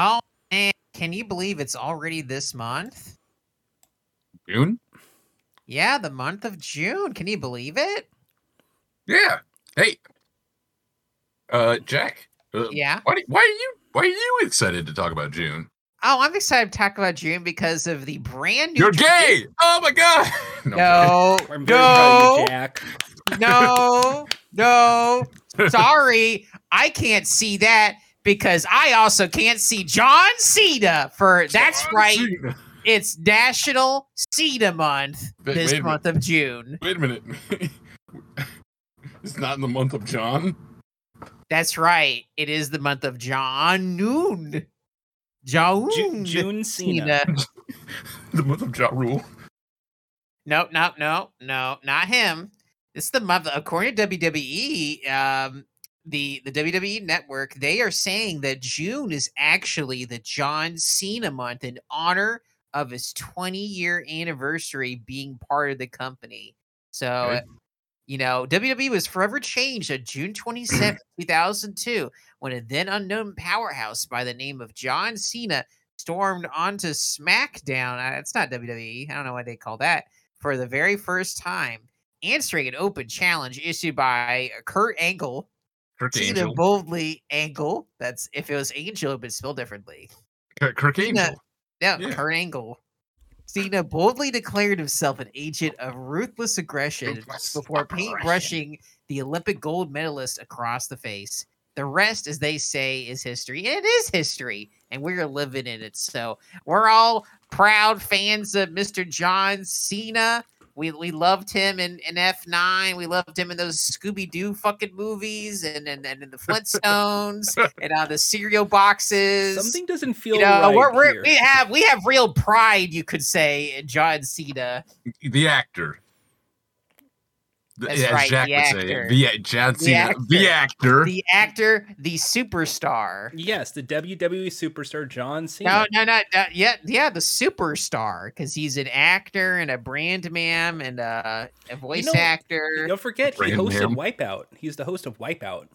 Oh man, can you believe it's already this month? June? Yeah, the month of June. Can you believe it? Yeah. Hey. Uh, Jack. Uh, Yeah. Why, do- why are you why are you excited to talk about June? Oh, I'm excited to talk about June because of the brand new. You're tra- gay. Oh my god. No, No, I'm very proud of no, Jack. no, no. Sorry, I can't see that because I also can't see John Cena. For that's right, Cena. it's National Cena Month Wait- this wait a month of June. Wait a minute. it's not in the month of John. That's right. It is the month of John Noon. John Ju- June Cena. Cena. The month of Ja Rule. No, no, no, no, not him. This is the month. According to WWE, um, the the WWE network, they are saying that June is actually the John Cena month in honor of his 20 year anniversary being part of the company. So, Okay. you know, WWE was forever changed on June 27, 2002, when a then unknown powerhouse by the name of John Cena stormed onto SmackDown. Uh, It's not WWE. I don't know why they call that for the very first time, answering an open challenge issued by Kurt Angle. Kirk Cena Angel. boldly Angle. That's if it was Angel, it would spelled differently. Kirk, Kirk Cena- Angel. No, Yeah. Kurt Angle. Cena boldly declared himself an agent of ruthless aggression Ruthless before paintbrushing the Olympic gold medalist across the face. The rest, as they say, is history. And it is history, and we're living in it. So we're all proud fans of Mr. John Cena. We, we loved him in, in F9. We loved him in those Scooby Doo fucking movies and, and, and in the Flintstones and on the cereal boxes Something doesn't feel you know, right we're, we're, here. we have we have real pride, you could say, in John Cena. The actor. The- That's as right, Jack the would say. actor. The John The Cena. The actor. The actor, the superstar. yes, the WWE superstar John Cena. no, no, no, yeah, yeah, the superstar, because he's an actor and a brand man and a, a voice know, actor. Don't forget, he Brand hosted man. Wipeout. He's the host of Wipeout.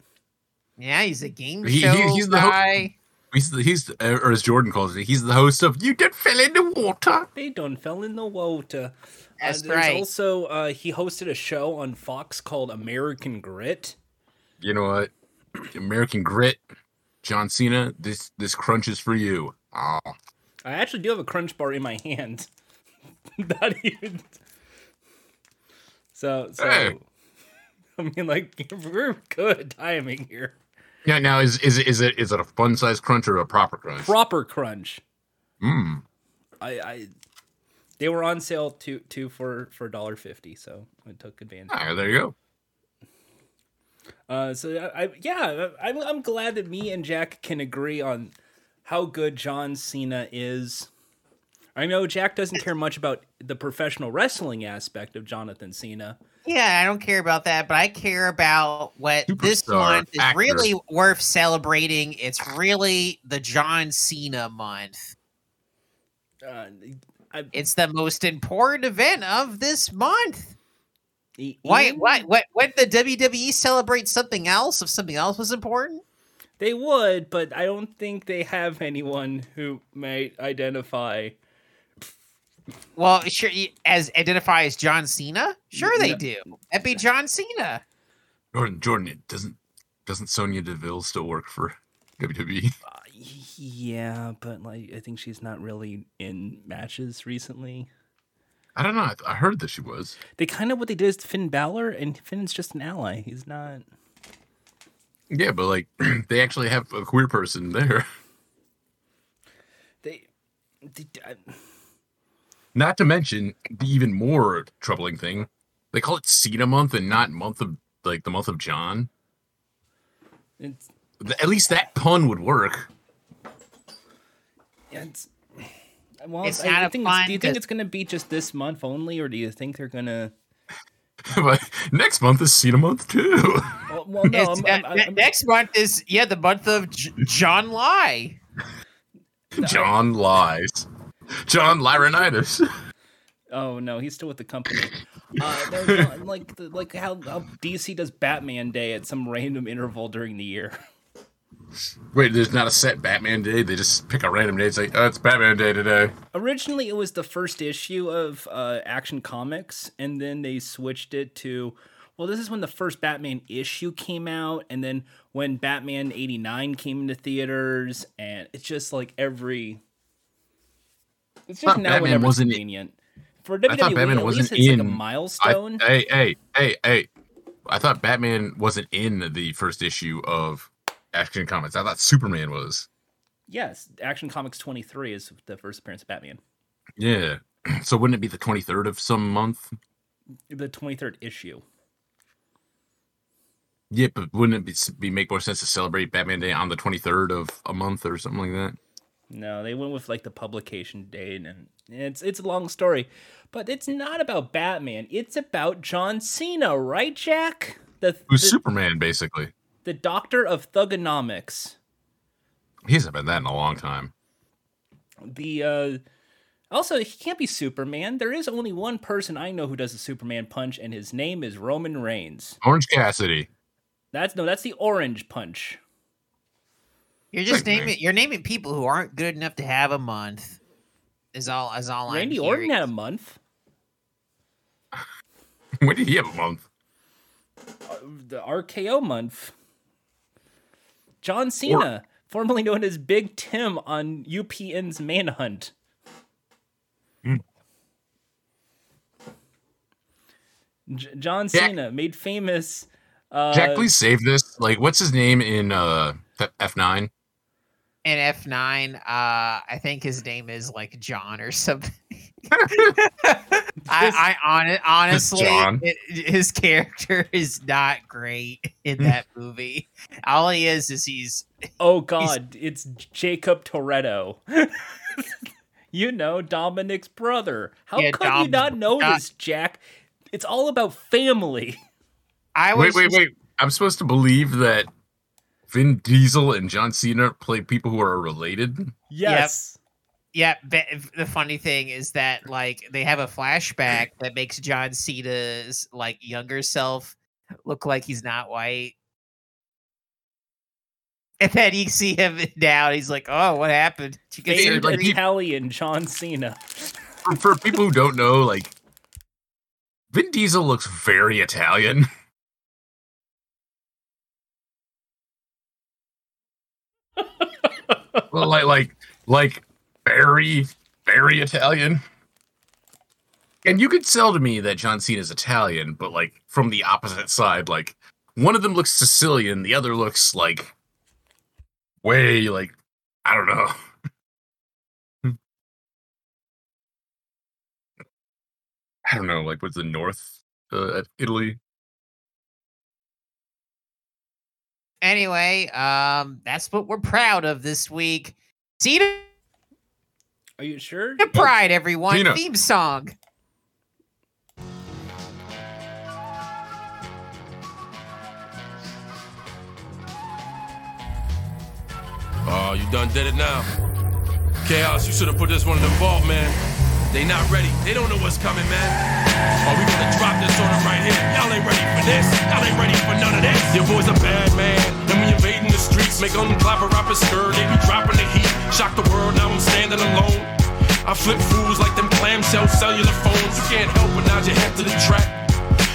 Yeah, he's a game He- he- show he's the ho- guy. He's the, he's the- or as Jordan calls it, he's the host of You Did Fell in the Water. They done fell in the water. That's uh, there's right. Also, uh, he hosted a show on Fox called American Grit. You know what? American Grit. John Cena. This this crunch is for you. Oh, I actually do have a crunch bar in my hand. Not even. So, so Hey. I mean, like, we're good timing here. yeah. Now is is it is it is it a fun size crunch or a proper crunch? Proper crunch. Mm. I, I, they were on sale two two for for dollar fifty, so I took advantage. Ah, there you go. Uh, so I, I yeah, I'm I'm glad that me and Jack can agree on how good John Cena is. I know Jack doesn't care much about the professional wrestling aspect of Jonathan Cena. Yeah, I don't care about that, but I care about what this Superstar month is actor. really worth celebrating. It's really the John Cena month. Uh, I, It's the most important event of this month. E- Why? Why? What? Would the WWE celebrate something else if something else was important? They would, but I don't think they have anyone who might identify. Well, sure. As identify as John Cena, sure they No. do. That'd be John Cena. Jordan, Jordan, it doesn't doesn't Sonya Deville still work for? WWE? Uh, yeah, but like I think she's not really in matches recently. I don't know. I, I heard that she was. They kind of what they did is Finn Balor, and Finn's just an ally. He's not. Yeah, but like they actually have a queer person there. They. they I, Not to mention the even more troubling thing, they call it Cena month and not month of like the month of John. it's, At least that pun would work. It's. Well, It's I, not I a think it's- do you think it's going to be just this month only, or do you think they're going to? but next month is Cena month too. Well, well no, I'm, I'm, I'm, I'm- next month is yeah the month of J- John Lie. John lies. John Laurinaitis. Oh no, he's still with the company. Uh, no, no, like the, like how, how DC does Batman Day at some random interval during the year. Wait, there's not a set Batman day. They just pick a random day. It's like, oh, it's Batman day today. Originally, it was the first issue of uh, Action Comics, and then they switched it to. Well, this is when the first Batman issue came out, and then when Batman '89 came into theaters, and it's just like every. It's just now Batman whenever wasn't- convenient. For I thought Batman at wasn't least it's like a in- I, milestone. hey, hey, hey, hey! I thought Batman wasn't in the first issue of Action Comics. I thought Superman was. yes, Action Comics 23 is the first appearance of Batman. Yeah. So wouldn't it be the 23rd of some month? The 23rd issue. Yeah, but wouldn't it be, be make more sense to celebrate Batman Day on the 23rd of a month or something like that? No, they went with like the publication date, and it's it's a long story, but it's not about Batman. It's about John Cena, right, Jack? The Who's the, Superman, basically? The doctor of thuganomics. He hasn't been that in a long time. The uh, also he can't be Superman. There is only one person I know who does a Superman punch, and his name is Roman Reigns. Orange Cassidy. That's no, that's the Orange Punch. You're just Like, naming you're naming people who aren't good enough to have a month. Is all is all Randy I'm Orton had a month. when did he have a month? the RKO month. John Cena, formerly known as Big Tim on UPN's Manhunt. Hmm. J- John Jack- Cena made famous. Uh, Jack, please save this. Like, what's his name in uh F nine? In F nine, uh, I think his name is like John or something. I, I on honestly, it- his character is not great in mm. that movie. All he is is he's oh God, it's Jacob Toretto. you know Dominic's brother. How Yeah, could you not know Dom- this, Jack? It's all about family. I was Wait, wait, just- wait. I'm supposed to believe that Vin Diesel and John Cena play people who are related. Yes. Yeah, but the funny thing is that like they have a flashback that makes John Cena's like younger self look like he's not white. And then you see him now, and he's like, "Oh, what happened?" You can see Famed like, he- Italian John Cena. For, for people who don't know, like Vin Diesel looks very Italian. well, like like like very very Italian. And you could sell to me that John Cena's Italian, but like from the opposite side, like one of them looks Sicilian, the other looks like way like I don't know. I don't know, like what's the north uh, Italy? Anyway, um, that's what we're proud of this week. Cena Are you sure? Pride, everyone. Cena. Theme song. Oh, you done did it now. Chaos, you should have put this one in the vault, man. They not ready. They don't know what's coming, man. Oh, we gonna drop this on them right here. Y'all ain't ready for this. Y'all ain't ready for none of this. Your boy's a bad man. Then we invading the streets, make them clap a rapper skirt. They be dropping the heat. Shock the world, now I'm standing alone. I flip fools like them clamshell cellular phones. You can't help but nod your head to the track.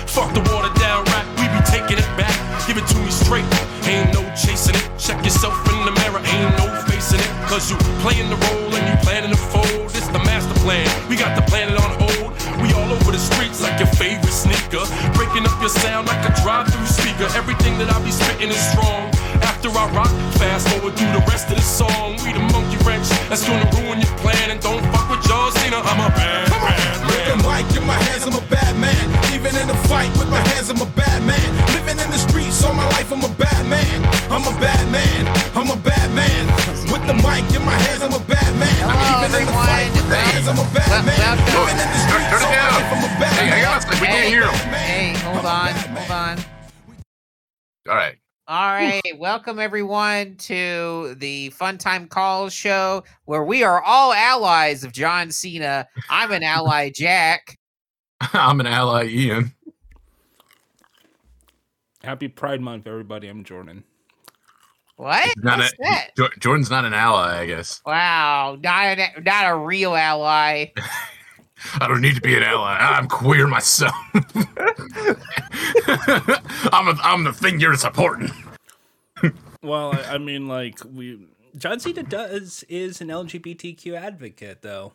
Fuck the watered down rap, we be taking it back. Give it to me straight, ain't no chasing it. Check yourself in the mirror, ain't no facing it. Cause you playing the role and you planning to fold. It's the master plan, we got the planet on hold. We all over the streets like your favorite sneaker. Breaking up your sound like a drive through speaker. Everything that I be spitting is strong. After I rock, fast forward through the rest of the song. We the monkey wrench that's gonna ruin your plan. And don't fuck with John Cena, I'm a bad, bad With the mic in my hands, I'm a bad man. Even in a fight with my hands, I'm a bad man. Living in the streets all my life, I'm a bad man. I'm a bad man. I'm a bad man. With the mic in my hands, I'm a bad man. Hello, Even in the fight with my hands, I'm a bad Well- man. welcome. Living in the streets turn it all my down. life, I'm a bad Hey, man. hang on, we can't Hey. hear him. Hey, hold on, hold on. All right. All right, welcome everyone to the Fun Time Calls show where we are all allies of John Cena. I'm an ally, Jack. I'm an ally, Ian. Happy Pride Month, everybody. I'm Jordan. What? Not What's a, that? Jordan's not an ally, I guess. Wow, not a, not a real ally. I don't need to be an ally. I'm queer myself. I'm a, I'm the thing you're supporting. Well, I, I mean, like we John Cena does is an LGBTQ advocate, though.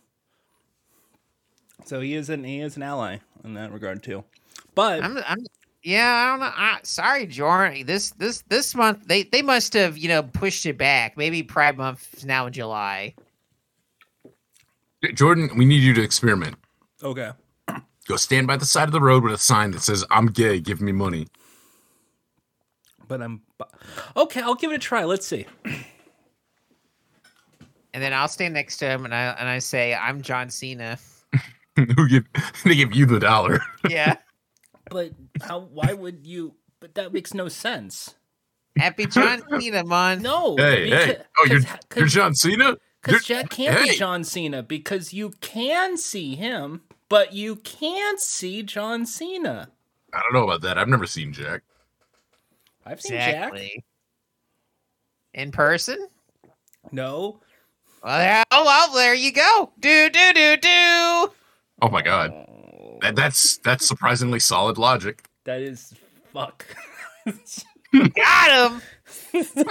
So he is an he is an ally in that regard too. But I'm, I'm yeah, I don't know. I, sorry, Jordan. This this this month they they must have you know pushed it back. Maybe Pride Month is now in July. Jordan, we need you to experiment. okay, Go stand by the side of the road with a sign that says "I'm gay, give me money." but I'm bu- okay. I'll give it a try. Let's see. And then I'll stand next to him and I and I say I'm John Cena. Who give they give you the dollar? Yeah. But how? Why would you? But that makes no sense. Happy John Cena man. No. Hey, hey! Oh, you're you're John Cena. You're- Because Jack can't be. John Cena because you can see him, but you can't see John Cena. I don't know about that. I've never seen Jack. I've seen Jack. In person? No. Well, oh well, there you go. Do do do do. Oh my god, that, that's that's surprisingly solid logic. That is fuck. Got him.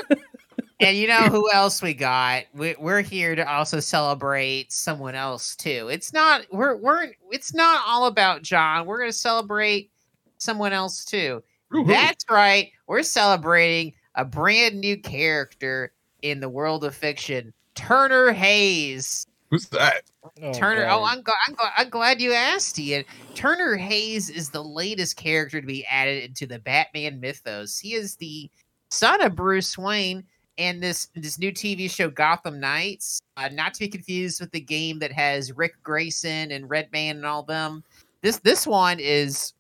and you know who else we got? We, we're here to also celebrate someone else too. It's not we're we're it's not all about John. We're gonna celebrate someone else too. That's right. We're celebrating a brand new character in the world of fiction, Turner Hayes. Who's that? Oh, Turner. Oh, I'm, gl- I'm, gl- I'm glad you asked, Ian. Turner Hayes is the latest character to be added into the Batman mythos. He is the son of Bruce Wayne, and this this new TV show Gotham Knights, uh, not to be confused with the game that has Dick Grayson and Redman and all them. This this one is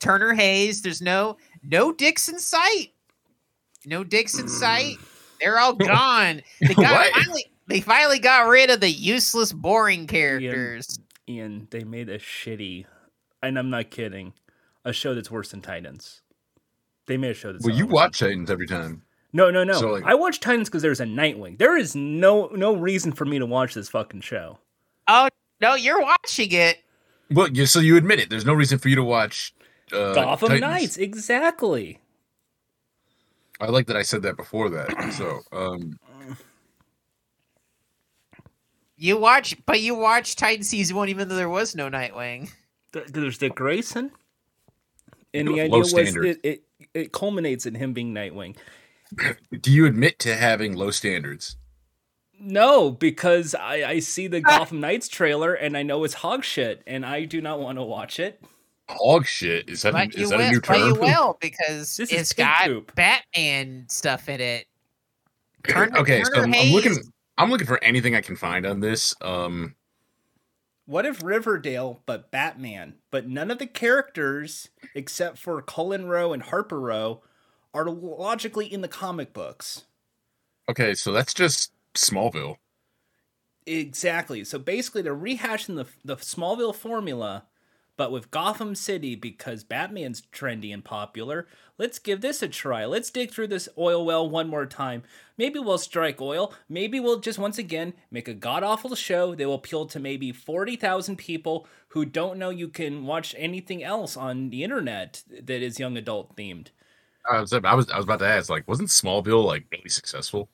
Turner Hayes. There's no no dicks in sight. No dicks in sight. They're all gone. They got What? finally they finally got rid of the useless, boring characters. Ian, they made a shitty, and I'm not kidding, a show that's worse than Titans. They made a show that's Well, you watch Titans every time. No, no, no. So, like- I watch Titans because there's a Nightwing. There is no no reason for me to watch this fucking show. Oh no, you're watching it. Well, you, so you admit it. There's no reason for you to watch uh, Gotham Titans. Knights, exactly. I like that I said that before that. So, um, You watch, but you watch Titan season one, even though there was no Nightwing. Th- There's Dick Grayson, and the idea was standards. it, it it culminates in him being Nightwing. Do you admit to having low standards? No, because I, I see the Gotham Knights trailer and I know it's hog shit, and I do not want to watch it. Hog shit is that? But is that will, a new but you term? will because This is it's pig got poop. Batman stuff in it. Turner- okay, so Turner I'm, I'm looking. I'm looking for anything I can find on this. Um, What if Riverdale, but Batman, but none of the characters except for Cullen Row and Harper Row are logically in the comic books? okay, so that's just Smallville. Exactly. So basically, they're rehashing the the Smallville formula, but with Gotham City because Batman's trendy and popular. Let's give this a try. Let's dig through this oil well one more time. Maybe we'll strike oil. Maybe we'll just once again make a god awful show that will appeal to maybe forty thousand people who don't know you can watch anything else on the internet that is young adult themed. I was, I was, I was about to ask, like, wasn't Smallville like really successful?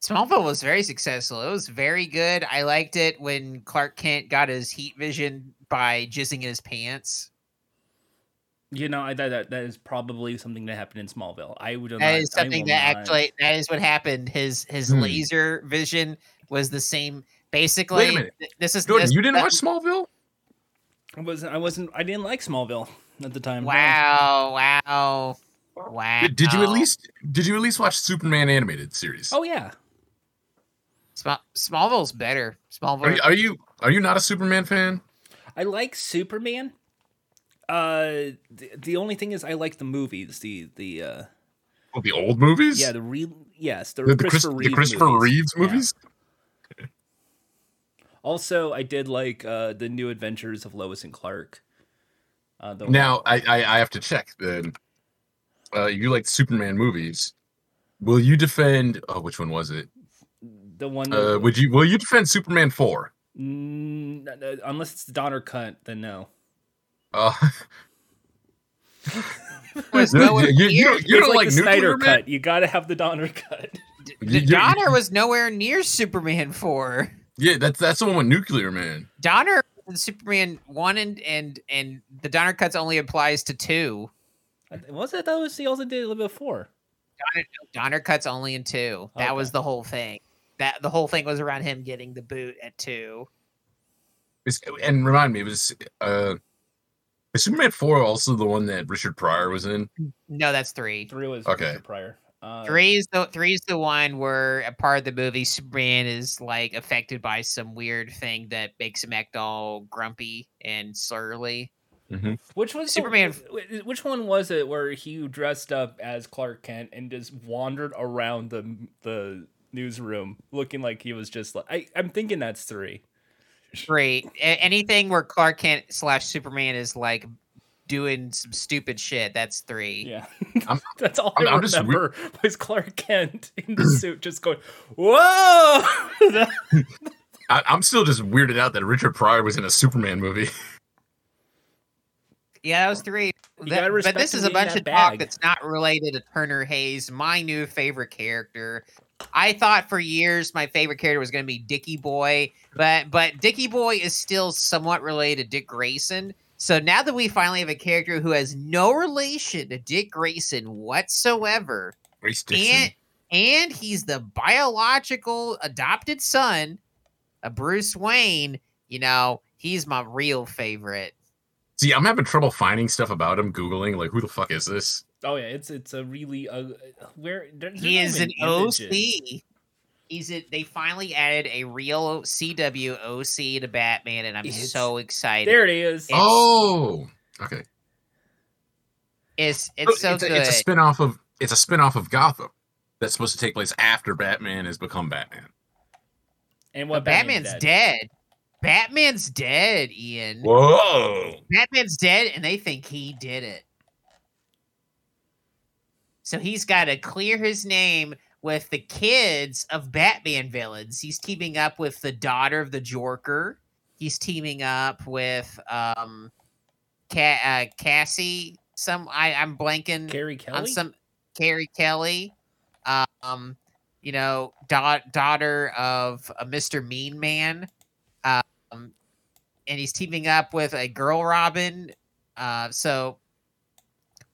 Smallville was very successful. It was very good. I liked it when Clark Kent got his heat vision by jizzing in his pants. You know, I that that, that is probably something that happened in Smallville. I would. That not- is something that not- actually that is what happened. His his Hmm. laser vision was the same. Basically, Wait a minute. this is Jordan, this- you didn't that- watch Smallville? I wasn't. I wasn't. I didn't like Smallville at the time. no. Wow! Wow! Wow! Did, did you at least did you at least watch Superman animated series? Oh yeah. Sm- Smallville's better. Smallville. Are you, are you are you not a Superman fan? I like Superman. Uh, the, the only thing is, I like the movies. The the uh, Oh, the old movies? yeah, the real yes, the, the, the, Chris- Christopher the Christopher movies. Reeves Yeah. movies. Also, I did like uh the New Adventures of Lois and Clark. Uh, the, Now I, I I have to check then. Uh, you like Superman movies, will you defend? Oh, which one was it? The one. Uh, would you? Will you defend Superman four? Mm, no, no, unless it's the Donner cut, then no. Uh, Was you, nowhere you, you don't, you don't like, like, the Snyder man? cut. You gotta have the Donner cut. the you- Donner was nowhere near Superman four. Yeah, that's that's the one with nuclear man. Donner and Superman one and and and the Donner cuts only applies to two. Was it that was he also did a little bit before? Donner, Donner cuts only in two. That Okay. was the whole thing. That the whole thing was around him getting the boot at two. It's, and remind me, it was uh, is Superman four also the one that Richard Pryor was in? No, that's three. Three was Okay. Richard Pryor. Uh, Three is the three is the one where a part of the movie Superman is like affected by some weird thing that makes him act all grumpy and surly. Mm-hmm. Which was Superman- wh- which one was it where he dressed up as Clark Kent and just wandered around the the newsroom looking like he was just like I, I'm thinking that's three. Three. A- anything where Clark Kent slash Superman is like doing some stupid shit. That's three. Yeah, I'm- that's all I'm- I I'm just re- remember was Clark Kent in the suit just going, "Whoa!" I, I'm still just weirded out that Richard Pryor was in a Superman movie. Yeah, that was three. You That- but this is a bunch that of talk that's not related to Turner Hayes, my new favorite character. I thought for years my favorite character was going to be Dickie Boy, but but Dickie Boy is still somewhat related to Dick Grayson. So now that we finally have a character who has no relation to Dick Grayson whatsoever, Grace and and he's the biological adopted son of Bruce Wayne, you know, he's my real favorite. See, I'm having trouble finding stuff about him. Googling like, who the fuck is this? oh yeah, it's it's a really uh, where there's He is an even OC. images. He's a, they finally added a real CW OC to Batman, and I'm It's- so excited. There it is. It's- oh, okay. It's it's so it's, a, good. it's a spin-off of it's a spin-off of Gotham that's supposed to take place after Batman has become Batman. and what Batman's dead. Batman's dead, Ian. Whoa! Batman's dead, and they think he did it. So he's got to clear his name with the kids of Batman villains. He's teaming up with the daughter of the Jorker. He's teaming up with um, Ca- uh, Cassie. Some I I'm blanking Carrie Kelly. on Kelly. some Carrie Kelly. Um, you know, da- daughter of a Mr. Mean Man. Um, and he's teaming up with a girl Robin. Uh, so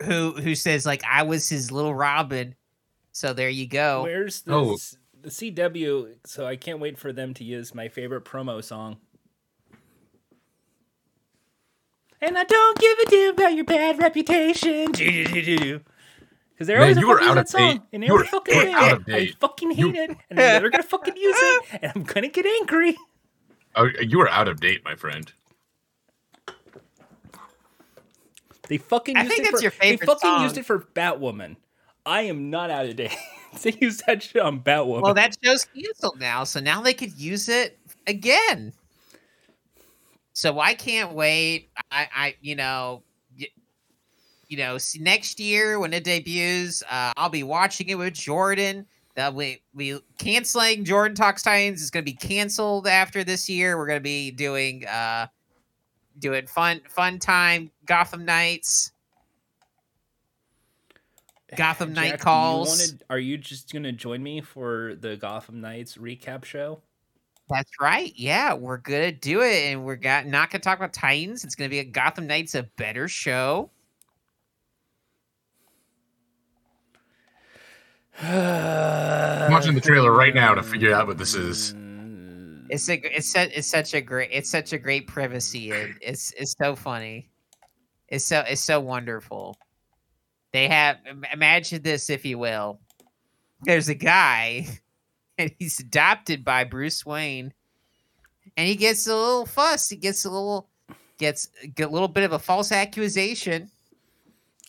who who says like I was his little Robin. So there you go. Where's the Oh. the CW? So I can't wait for them to use my favorite promo song. And I don't give a damn about your bad reputation. Because they're Man, always you were fucking out that of date. song, and You were- every fucking you were day, out of I fucking hate You- it, and they're gonna fucking use it, and I'm gonna get angry. Oh, you are out of date, my friend. They fucking I used think it that's for, your favorite They fucking used it for Batwoman. I am not out of date. they used that shit on Batwoman. Well, that show's canceled now, so now they could use it again. So I can't wait. I, I you know, y- you know, next year when it debuts, uh, I'll be watching it with Jordan. That we we canceling Jordan Talks Titans is going to be canceled after this year. We're going to be doing uh doing fun fun time Gotham Knights. Gotham Knight Jack, do you Calls. are you just gonna join me for the Gotham Knights recap show? That's right. Yeah, we're gonna do it, and we're got not gonna talk about Titans. It's gonna be a Gotham Knights, a better show. I'm watching the trailer right now to figure out what this is. It's a it's such it's such a great it's such a great privacy. And it's it's so funny. It's so it's so wonderful. They have imagine this if you will. There's a guy, and he's adopted by Bruce Wayne, and he gets a little fuss. He gets a little gets get a little bit of a false accusation.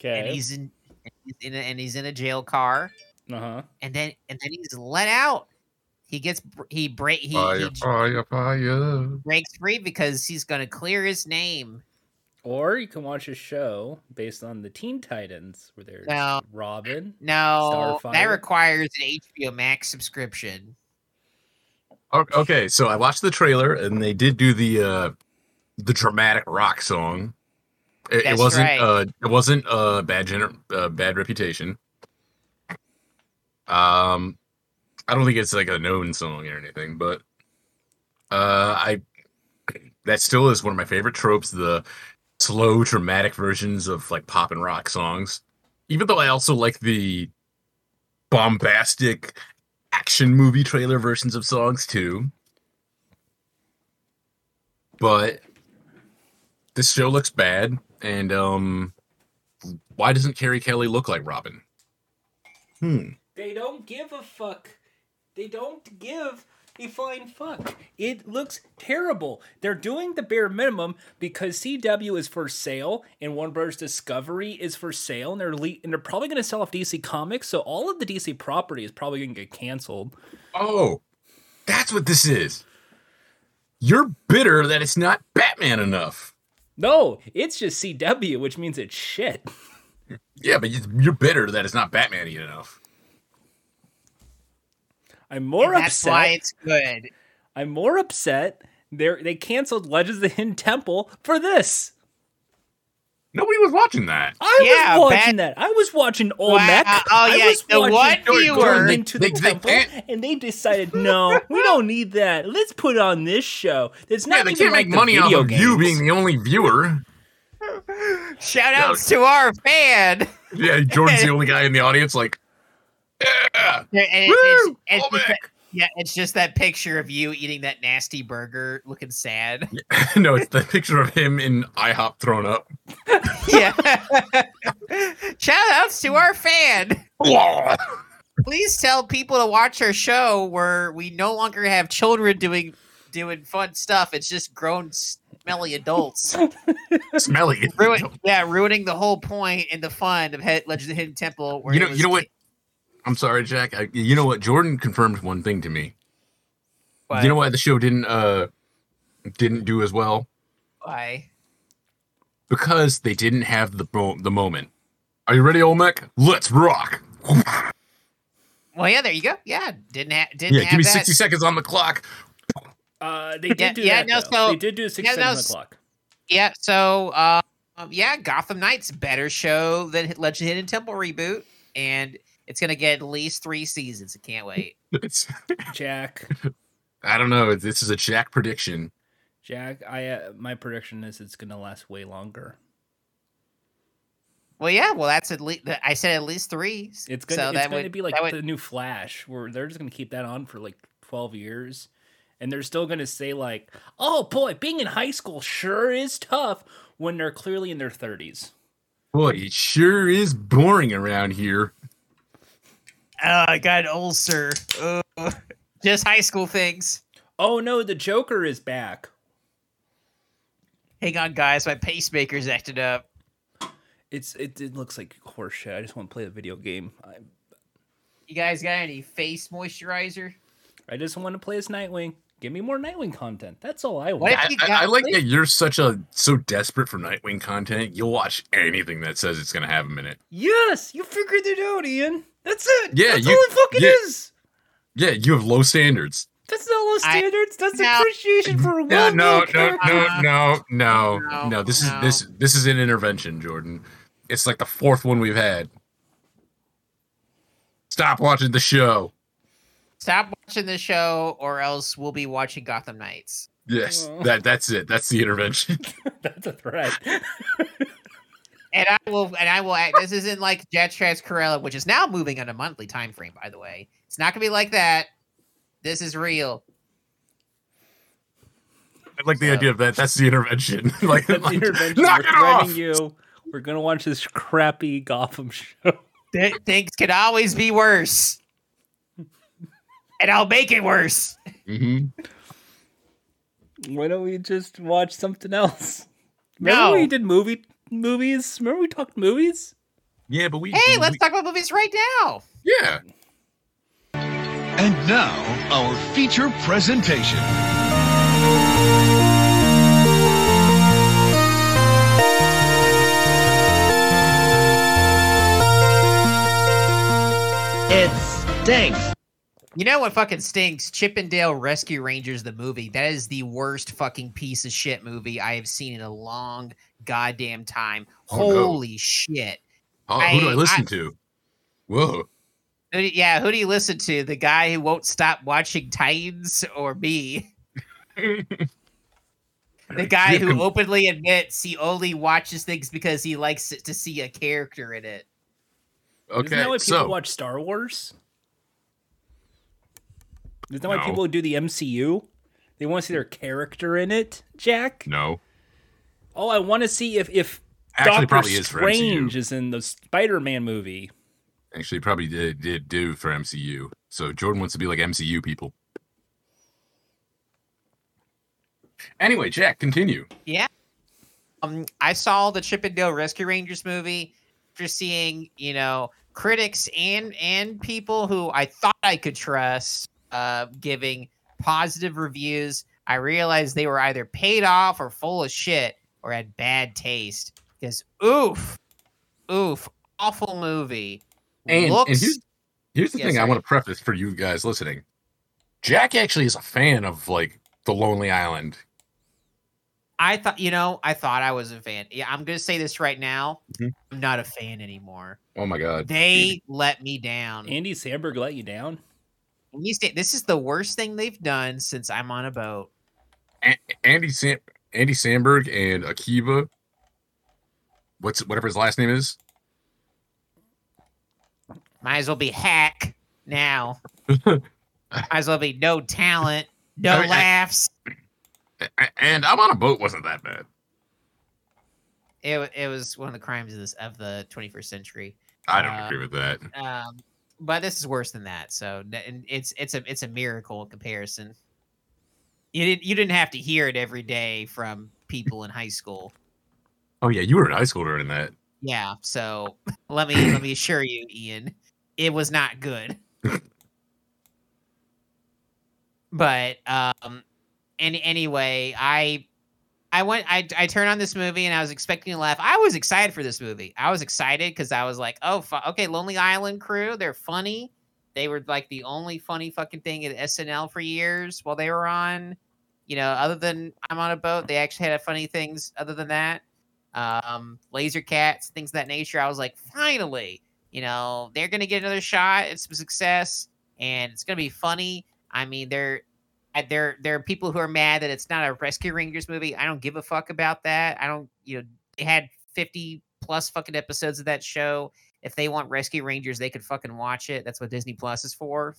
and Okay. he's in and he's in a, and he's in a jail car Uh huh. and then and then he's let out he gets he break he, Fire, he fire, fire. breaks free because he's going to clear his name Or you can watch a show based on the Teen Titans, where there's No. Robin. No, that requires an HBO Max subscription. Okay, so I watched the trailer and they did do the uh the dramatic rock song. It, it wasn't right. uh it wasn't uh bad gener- uh, bad reputation. Um I don't think it's like a known song or anything, but uh I that still is one of my favorite tropes, the slow dramatic versions of like pop and rock songs. Even though I also like the bombastic action movie trailer versions of songs too. But this show looks bad, and um, why doesn't Carrie Kelly look like Robin? Hmm. They don't give a fuck. They don't give a flying fuck. It looks terrible. They're doing the bare minimum because CW is for sale and Warner Brothers Discovery is for sale, and they're le- and they're probably going to sell off DC Comics. So all of the DC property is probably going to get canceled. Oh, that's what this is. You're bitter that it's not Batman enough. No, it's just CW, which means it's shit. Yeah, but you- you're bitter that it's not Batman enough. I'm more And that's upset. why it's good. I'm more upset. They they canceled Legends of the Hidden Temple for this. Nobody was watching that. I Yeah, was watching Bat- that. I was watching Olmec. Wow. Oh, I yeah, was the watching one Going viewer- into the They- they temple, can't- and they decided, no, we don't need that. Let's put on this show. It's not Yeah, they can't like make the money off video of you being the only viewer. Shout outs to our fan. Yeah, Jordan's the only guy in the audience. Like, yeah, And it's, it's Olmec! just that- yeah, it's just that picture of you eating that nasty burger, looking sad. no, it's the picture of him in IHOP thrown up. yeah. Shout outs to our fan. Please tell people to watch our show where we no longer have children doing doing fun stuff. It's just grown smelly adults. Smelly. Ruin, yeah, ruining the whole point and the fun of Legend of the Hidden Temple. Where You know, you know what? I'm sorry, Jack. I, you know what? Jordan confirmed one thing to me. Why? You know why the show didn't uh didn't do as well? Why? Because they didn't have the mo- the moment. Are you ready, Olmec? Let's rock. Well, yeah, there you go. Yeah, didn't ha- didn't Yeah, have give me that. 60 seconds on the clock. Uh, they did Yeah, do yeah, that. no, though. so- they did do six yeah, seven no, on the clock. Yeah, so uh, um, yeah, Gotham Knights better show than Legend of Hidden Temple reboot, and it's gonna get at least three seasons. I can't wait. It's, Jack, I don't know. This is a Jack prediction. Jack, I uh, my prediction is it's gonna last way longer. Well, yeah, well that's at least I said at least three. It's gonna so it's that gonna would be like that would, the new Flash, where they're just gonna keep that on for like twelve years, and they're still gonna say like, "Oh boy, being in high school sure is tough," when they're clearly in their thirties. Boy, it sure is boring around here. Oh, I got an ulcer. Ugh. just high school things. Oh no, the Joker is back. Hang on, guys, my pacemaker's acted up. It's it, it looks like horseshit. I just want to play the video game. I, You guys got any face moisturizer? I just want to play as Nightwing. Give me more Nightwing content. That's all I want. I, I- I like that you're such a so desperate for Nightwing content. You'll watch anything that says it's gonna have him in it. Yes, you figured it out, Ian. That's it. Yeah, that's you- all it fucking yeah. is. Yeah, you have low standards. That's not low I- standards. That's No. appreciation for a No, well no, no, no, no, no, No, no. This is no. this this is an intervention, Jordan. It's like the fourth one we've had. Stop watching the show. Stop watching the show, or else we'll be watching Gotham Knights. Yes, Oh. that that's it. That's the intervention. That's a threat. And I will, and I will. Act, this isn't like Jet Trans Corella, which is now moving on a monthly time frame. By the way, it's not gonna be like that. This is real. I like the idea of that. That's the intervention. like, That's like, intervention. knock We're it off. you. We're gonna watch this crappy Gotham show. Th- things could always be worse, and I'll make it worse. Mhm. Why don't we just watch something else? Remember No. we did movie movies. Remember we talked movies? Yeah, but we. Hey, let's we, talk about movies right now. Yeah. And now, our feature presentation. It stinks. You know what fucking stinks? Chip 'n Dale Rescue Rangers, the movie. That is the worst fucking piece of shit movie I have seen in a long goddamn time. Oh, no. Holy shit. Oh, who do I- I listen I- to? Whoa. Who do- Yeah, who do you listen to? The guy who won't stop watching Titans or me? The guy who openly admits he only watches things because he likes to see a character in it. Isn't Okay, that why people so watch Star Wars? Isn't that why No. people do the MCU? They want to see their character in it, Jack. no, Oh, I want to see if if actually Doctor probably is for Strange MCU. is in the Spider-Man movie. Actually, probably did did do for MCU. So Jordan wants to be like MCU people. Anyway, Jack, continue. Yeah. Um, I saw the Chip 'n Dale Rescue Rangers movie after seeing, you know, critics and and people who I thought I could trust uh giving positive reviews. I realized they were either paid off or full of shit or had bad taste. Because oof, oof, awful movie. And, Looks and here's, here's the Yeah, thing I want to preface for you guys listening. Jack actually is a fan of like the Lonely Island. I thought, you know, I thought I was a fan. Yeah, I'm gonna say this right now. Mhm. I'm not a fan anymore. Oh my god. They let me down. Andy Samberg let you down. And you say this is the worst thing they've done since I'm on a boat. Andy Sam Andy Samberg and Akiva. What's whatever his last name is? Might as well be hack now. Might as well be no talent, no I mean, laughs. A- And I'm on a boat wasn't that bad. it, it was one of the crimes of this of the 21st century. I don't Uh, agree with that. Um, but this is worse than that. So and it's it's a it's a miracle in comparison. You didn't you didn't have to hear it every day from people in high school. Oh yeah, you were in high school during that. Yeah. So let me let me assure you, Ian, it was not good. but um, any anyway, I I went I I turned on this movie and I was expecting to laugh. I was excited for this movie. I was excited because I was like, oh, fu- okay, Lonely Island crew, they're funny. They were like the only funny fucking thing at SNL for years while they were on. You know, other than I'm on a boat, they actually had funny things. Other than that, um, laser cats, things of that nature. I was like, finally, you know, they're gonna get another shot at some success, and it's gonna be funny. I mean, there, uh, there, there are people who are mad that it's not a Rescue Rangers movie. I don't give a fuck about that. I don't, you know, they had fifty plus fucking episodes of that show. If they want Rescue Rangers, they could fucking watch it. That's what Disney Plus is for.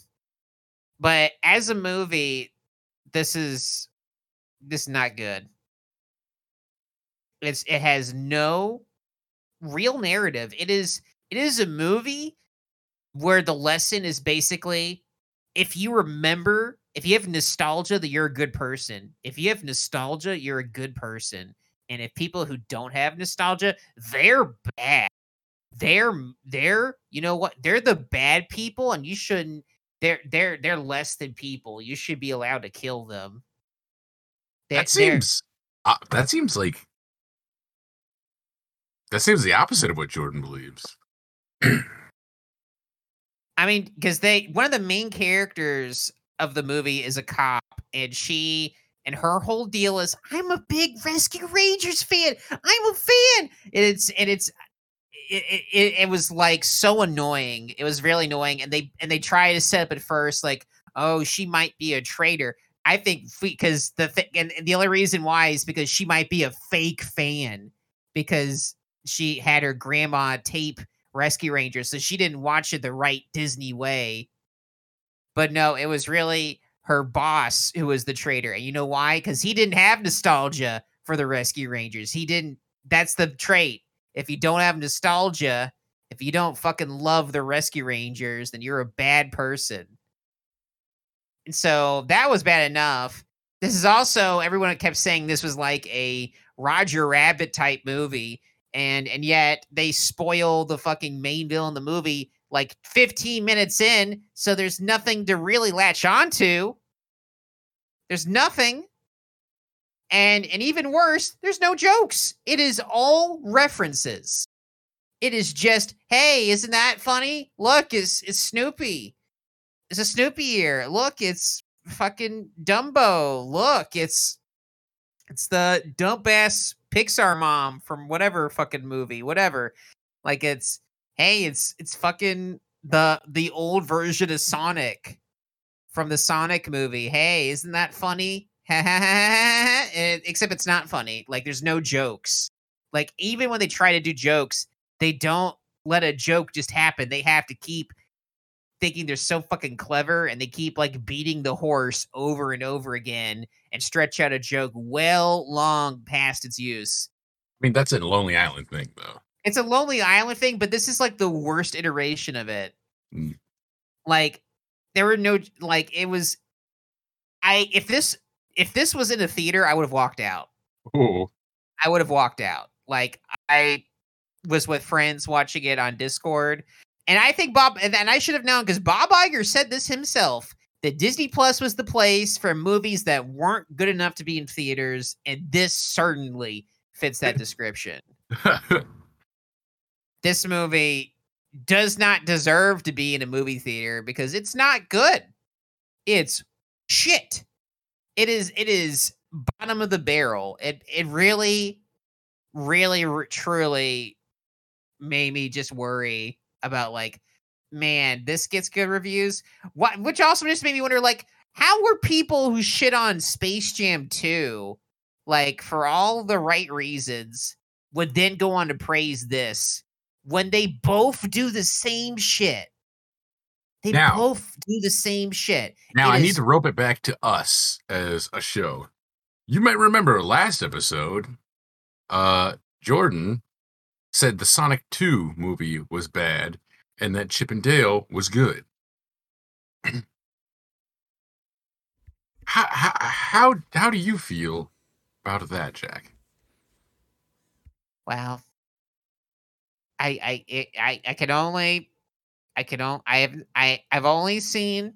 But as a movie, this is this is not good. It's it has no real narrative. It is it is a movie where the lesson is basically if you remember, if you have nostalgia that you're a good person. If you have nostalgia, you're a good person. And if people who don't have nostalgia, they're bad. They're they're you know what? They're the bad people and you shouldn't they're they're they're less than people. You should be allowed to kill them. They- That seems uh, that seems like that seems the opposite of what Jordan believes. I mean, because they one of the main characters of the movie is a cop, and she and her whole deal is I'm a big Rescue Rangers fan. I'm a fan. And it's and it's it, it, it was like so annoying. It was really annoying, and they and they try to set up at first like, oh, she might be a traitor. I think because the th- and the only reason why is because she might be a fake fan because she had her grandma tape Rescue Rangers, so she didn't watch it the right Disney way. But no, it was really her boss who was the traitor. And you know why? Because he didn't have nostalgia for the Rescue Rangers. He didn't. That's the trait. If you don't have nostalgia, if you don't fucking love the Rescue Rangers, then you're a bad person. And so that was bad enough. This is also everyone kept saying this was like a Roger Rabbit type movie and and yet they spoil the fucking main villain in the movie like 15 minutes in so there's nothing to really latch onto there's nothing and and even worse there's no jokes it is all references It is just, hey, isn't that funny? Look, it's it's Snoopy. It's a Snoopy ear. Look, it's fucking Dumbo. Look, it's it's the dump ass Pixar mom from whatever fucking movie, whatever. Like it's hey, it's it's fucking the the old version of Sonic from the Sonic movie. Hey, isn't that funny? And- Except it's not funny. Like there's no jokes. Like even when they try to do jokes, they don't let a joke just happen. They have to keep thinking they're so fucking clever and they keep like beating the horse over and over again and stretch out a joke well long past its use. I mean, that's a Lonely Island thing, though. It's a Lonely Island thing, but this is like the worst iteration of it. Mm. Like there were no like it was I if this if this was in a theater, I would have walked out. Oh, I would have walked out. Like I was with friends watching it on Discord, and I think Bob and, and I should have known because Bob Iger said this himself that Disney Plus was the place for movies that weren't good enough to be in theaters, and this certainly fits that description. This movie does not deserve to be in a movie theater because it's not good. It's shit. It is it is bottom of the barrel. It it really really r- truly made me just worry about like man, this gets good reviews. What which also just made me wonder like how were people who shit on Space Jam 2 like for all the right reasons would then go on to praise this when they both do the same shit. They Now- both do the same shit. now It I need to rope it back to us as a show. You might remember last episode, uh, Jordan said the Sonic 2 movie was bad and that Chip and Dale was good. how, how how how do you feel about that, Jack? Well, I I I I can only I can only I have I I've only seen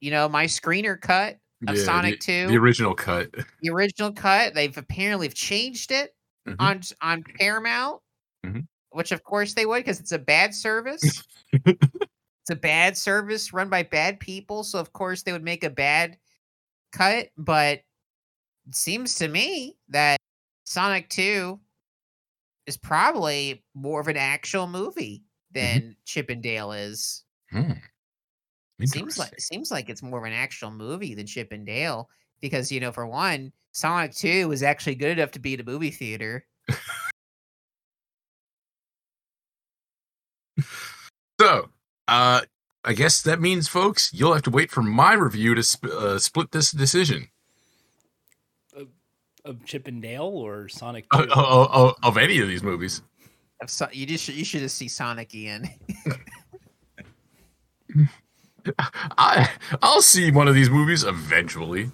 you know my screener cut of Yeah, Sonic the, 2, the original cut. the original cut. They've apparently changed it Mhm. on on Paramount, Mhm. which of course they would because it's a bad service. it's a bad service run by bad people, so of course they would make a bad cut. But it seems to me that Sonic Two is probably more of an actual movie than Chip and Dale is. Hmm. Seems like it seems like it's more of an actual movie than Chippendale because you know, for one, Sonic Two was actually good enough to be in a movie theater. So, uh, I guess that means, folks, you'll have to wait for my review to sp- uh, split this decision Of Chip and Dale or Sonic uh, 2? uh, uh, of any of these movies. Of So- You just you should just see Sonic Ian. I I'll see one of these movies eventually.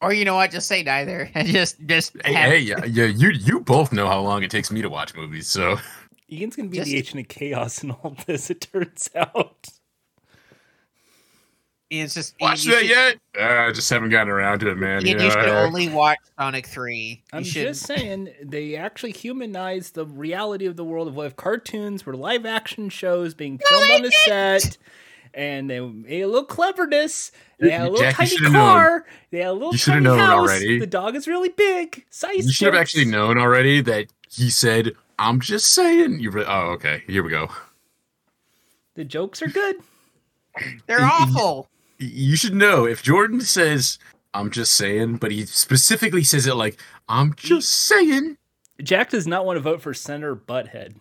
or you know what? Just say neither. And just just Hey, have- hey, yeah, yeah, you you both know how long it takes me to watch movies, so Ian's gonna be Just- the agent of chaos in all this. It turns out. It's just watch you that should- yet? Uh, I just haven't gotten around to it, man. You you know, should only watch Sonic Three. You I'm should. just saying they actually humanize the reality of the world of what if cartoons were live action shows being filmed on the set. And they made a little cleverness. They had a little Jack, tiny should've car. They had a little You should've tiny known house. already. The dog is really big. Size. you should have actually known already that he said, "I'm just saying." You re- oh, okay. Here we go. The jokes are good. They're y- y- awful. You should know if Jordan says, I'm just saying, but he specifically says it like, I'm just saying. Jack does not want to vote for Senator Butthead.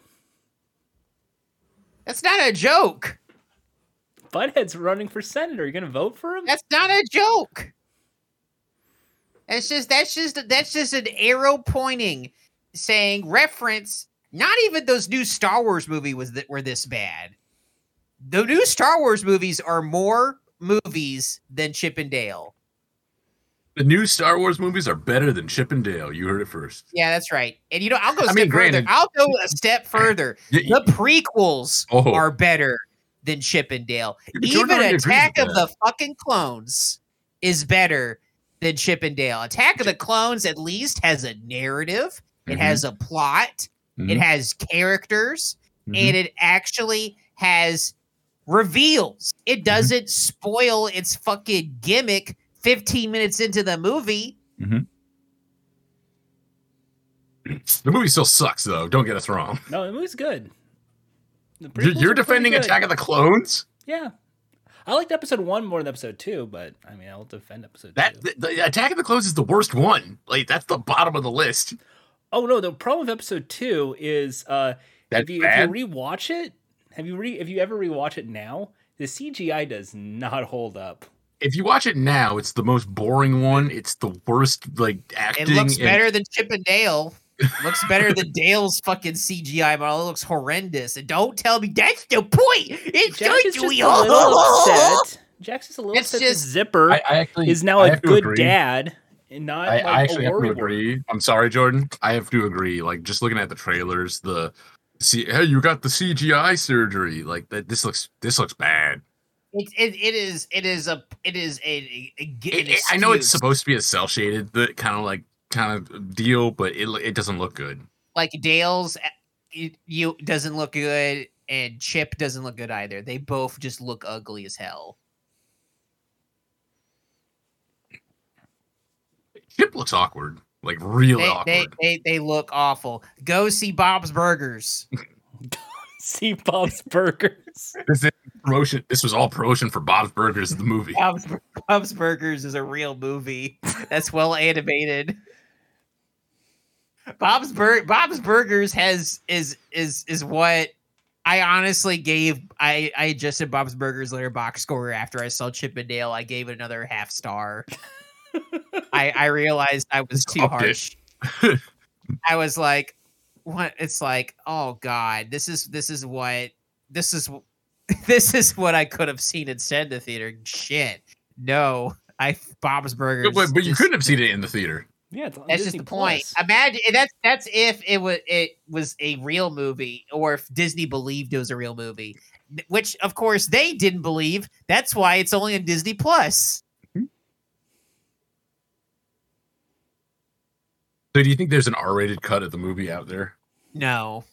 That's not a joke. Butthead's running for senator. Are You're gonna vote for him? That's not a joke. That's just that's just that's just an arrow pointing, saying reference. Not even those new Star Wars movie was that were this bad. The new Star Wars movies are more movies than Chip and Dale. The new Star Wars movies are better than Chip and Dale. You heard it first. Yeah, that's right. And you know, I'll go a I step mean, further. I'll go a step further. The prequels Oh. are better than Chip and Dale. Jordan Even Attack of the fucking Clones is better than Chip and Dale. Attack of the Clones at least has a narrative. It Mhm. has a plot. It Mhm. has characters. and it actually has reveals. It doesn't spoil its fucking gimmick 15 minutes into the movie. The movie still sucks, though. Don't get us wrong. No, the movie's good. The You're, you're defending. Attack of the Clones. Yeah. I liked episode one more than episode two, but I mean, I'll defend episode That two. the, the Attack of the Clones is the worst one. Like that's the bottom of the list. Oh no, the problem with episode two is uh That's if you bad? if you rewatch it, have you re if you ever rewatch it now, the CGI does not hold up. If you watch it now, it's the most boring one. It's the worst like acting. It looks and- better than Chip and Dale. looks better than Dale's fucking CGI model. It looks horrendous. And don't tell me that's the point. It's Jack going is to just be a little upset. Jack's just a little It's upset. just- Zipper I, I actually is now I a good agree. dad and not I, like I actually a have to agree. I'm sorry, Jordan. I have to agree. Like just looking at the trailers, the see, hey, you got the CGI surgery. Like that. This looks. This looks bad. It, it, it is it is a it is a, a, a It- I know it's supposed to be a cell shaded, kind of like kind of deal, but it it doesn't look good. like Dale's eh, it, you doesn't look good and Chip doesn't look good either. They both just look ugly as hell. Chip looks awkward, like really They, awkward. they, they they look awful. Go see Bob's Burgers. See Bob's Burgers. This is promotion. This was all promotion for Bob's Burgers, the movie. Bob's, Bob's Burgers is a real movie that's well animated. Bob's Bur- Bob's Burgers has is is is what I honestly gave. I I adjusted Bob's Burgers Letterboxd score after I saw Chip and Dale. I gave it another half star. I I realized I was too harsh. I was like, what? It's like, oh god, this is this is what this is this is what I could have seen instead in the theater. Shit, no, I Bob's Burgers. But, but you just- couldn't have seen it in the theater. Yeah, it's That's Disney just the point. Plus. Imagine that's that's if it was it was a real movie, or if Disney believed it was a real movie, which of course they didn't believe. That's why it's only on Disney Plus. So do you think there's an R-rated cut of the movie out there? No,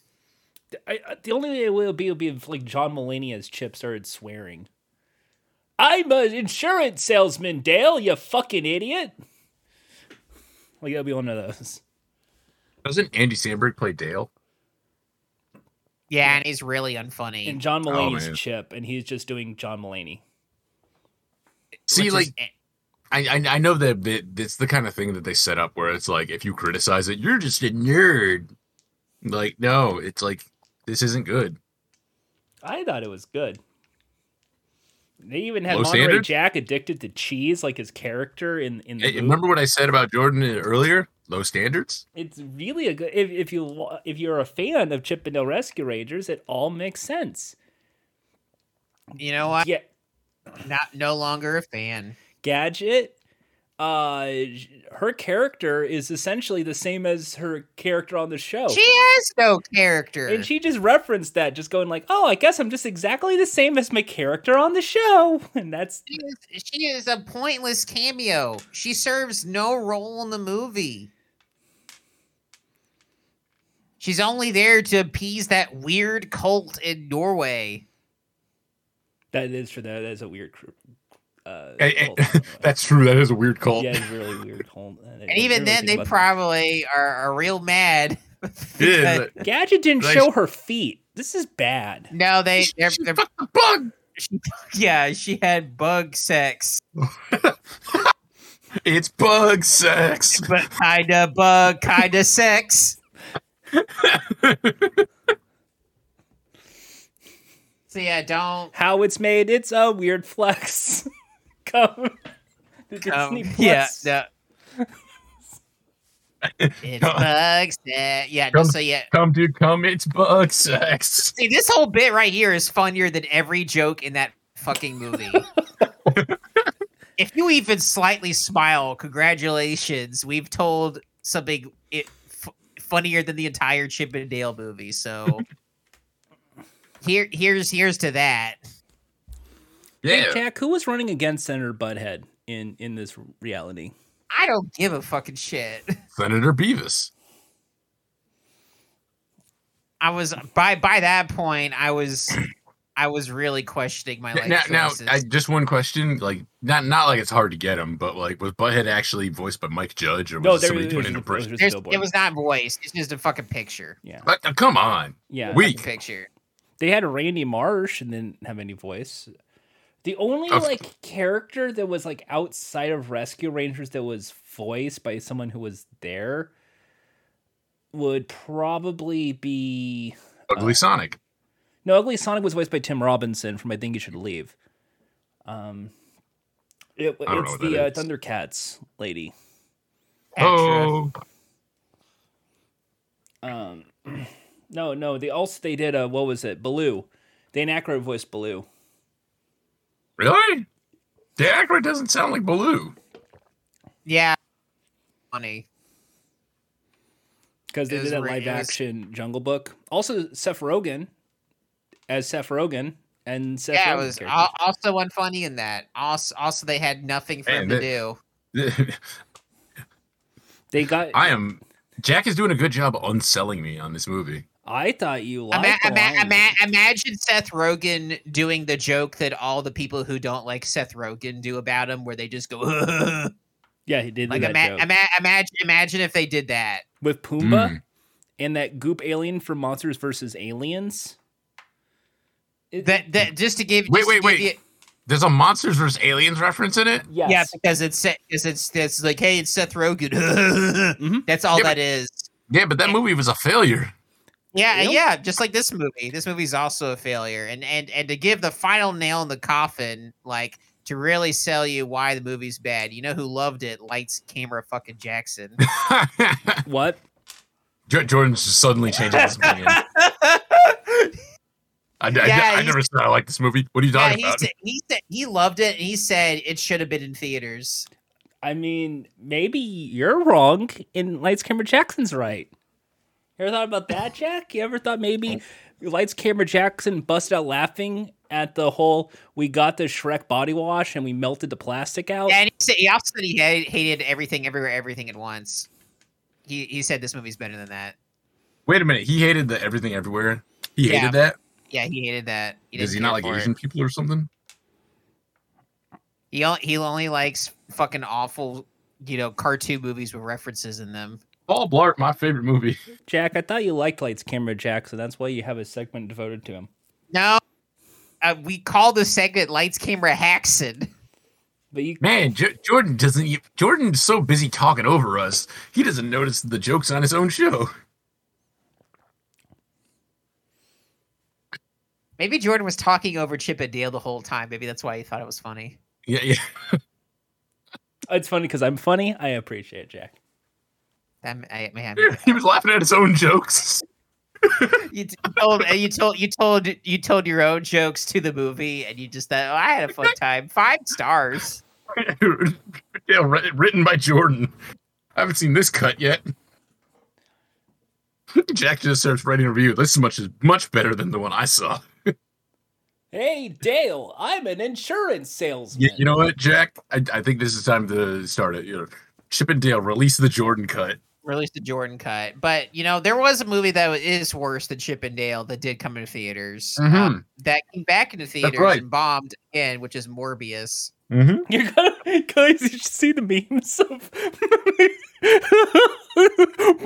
I, I- the only way it will be will be if like John Mulaney as Chip started swearing. I'm an insurance salesman, Dale. You fucking idiot. Like that'll be one of those. Doesn't Andy Samberg play Dale? yeah, and he's really unfunny. And John Oh, Mulaney's man. Chip, and he's just doing John Mulaney. See, which is- like I, I I know that it, it's the kind of thing that they set up where it's like if you criticize it, you're just a nerd. Like no, it's like this isn't good. I thought it was good. They even had Low Monterey standard? Jack addicted to cheese, like his character in in the Hey, remember what I said about Jordan earlier? Low standards. It's really a good. If, if you if you're a fan of Chip and Dale Rescue Rangers, it all makes sense. you know what? Yeah, Not no longer a fan. Gadget, uh, her character is essentially the same as her character on the show. She has no character. and she just referenced that, just going like, "Oh, I guess I'm just exactly the same as my character on the show," and that's She is, she is a pointless cameo. She serves no role in the movie. She's only there to appease that weird cult in Norway. that is for that. That's a weird. cr- Uh, Hey, hey, cult, by the way. That's true. That is a weird cult. yeah, it's really weird cult. And even then, they probably are, are real mad. Yeah, Gadget didn't Nice. show her feet. This is bad. no, they they're, She they're fucked the bug. yeah. She had bug sex, It's bug sex. but kinda bug, kinda sex. So yeah, don't How it's made, it's a weird flex. Come to Disney Um, Plus. yeah, no. it's bugs. Yeah, yeah. no, Come- so yeah, Come, dude, come. It's bug sex. see, this whole bit right here is funnier than every joke in that fucking movie. if you even slightly smile, congratulations. We've told something it, f- funnier than the entire Chip and Dale movie. So here, here's here's to that. Hey, Yeah. Jack, who was running against Senator Butthead in in this reality? I don't give a fucking shit. Senator Beavis. I was by by that point I was I was really questioning my life now, now. I, just one question, like not not like it's hard to get him, but like was Butthead actually voiced by Mike Judge or was No, it there somebody was, doing there an was, impression? just it was not voice. It's just a fucking picture. yeah, Like, uh, come on, yeah. Weak. Picture. They had Randy Marsh and didn't have any voice. The only Of- like character that was like outside of Rescue Rangers that was voiced by someone who was there would probably be Ugly Sonic. no Ugly Sonic was voiced by Tim Robinson from I Think You Should Leave. Um, it, I don't know it's what the that uh. Thundercats lady. Oh, Um, no, no, they also they did a what was it? Baloo. Dan Aykroyd voiced Baloo. Really? The actor doesn't sound like Baloo. Yeah. Funny. because they It did that re- live it was- action Jungle Book. Also, Seth Rogen as Seth Rogen and Seth yeah, it Rogen was characters. al- also unfunny in that. Also, also they had nothing for him Man, to that- do. They got. I am. Jack is doing a good job unselling me on this movie. I thought you Ima- liked. the ima- Lion ima- imagine Seth Rogen doing the joke that all the people who don't like Seth Rogen do about him, where they just go yeah, he did do like that ima- joke. ima- imagine imagine if they did that. with Pumbaa Mm. and that goop alien from Monsters versus Aliens. It- That that just to give Wait, wait, give wait. you- There's a monsters versus aliens reference in it. yes. yeah, because it's because it's it's like hey, it's Seth Rogen. Mhm. That's all Yeah, that but- is. Yeah, but that movie was a failure. Yeah, Yep. yeah, just like this movie. This movie's also a failure. And and and to give the final nail in the coffin, like to really sell you why the movie's bad. You know who loved it? Lights, camera, fucking Jackson. What? Jo- Jordan's just suddenly changing his opinion. I, I- Yeah, I, he's- never said I like this movie. What are you yeah, talking he about? said he said he loved it. And he said it should have been in theaters. I mean, maybe you're wrong, and Lights Camera Jackson's right. You ever thought about that, Jack? You ever thought maybe Lights Camera Jackson busted out laughing at the whole "we got the Shrek body wash and we melted the plastic out"? Yeah, and he said he also said he hated, hated everything, everywhere, everything at once. He he said this movie's better than that. Wait a minute. He hated the everything everywhere. He Yeah. hated that. Yeah, he hated that. He Does he didn't like for it. Asian people or something? He he only likes fucking awful, you know, cartoon movies with references in them. Paul Blart, my favorite movie. Jack, I thought you liked Lights Camera Jack, so That's why you have a segment devoted to him. No, uh, we call the segment "Lights, Camera, Haxon." But you, Man, J- Jordan doesn't. Jordan's so busy talking over us, he doesn't notice the jokes on his own show. Maybe Jordan was talking over Chip and Dale the whole time. Maybe that's why he thought it was funny. Yeah, yeah. it's funny because I'm funny. I appreciate it, Jack. That I, man, he was laughing at his own jokes. you told you told you told you told your own jokes to the movie, and you just thought, oh, I had a fun time. Five stars. yeah, written by Jordan. I haven't seen this cut yet. Jack just starts writing a review. This is much much better than the one I saw. Hey, Dale, I'm an insurance salesman. You, you know what, Jack? I, I think this is time to start it. You know, Chip and Dale release the Jordan cut. Released the Jordan cut, but you know there was a movie that is worse than Chip and Dale that did come into theaters. Mhm. Um, that came back into theaters right. and bombed again, which is Morbius. Mm-hmm. You're gonna guys, you should see the memes of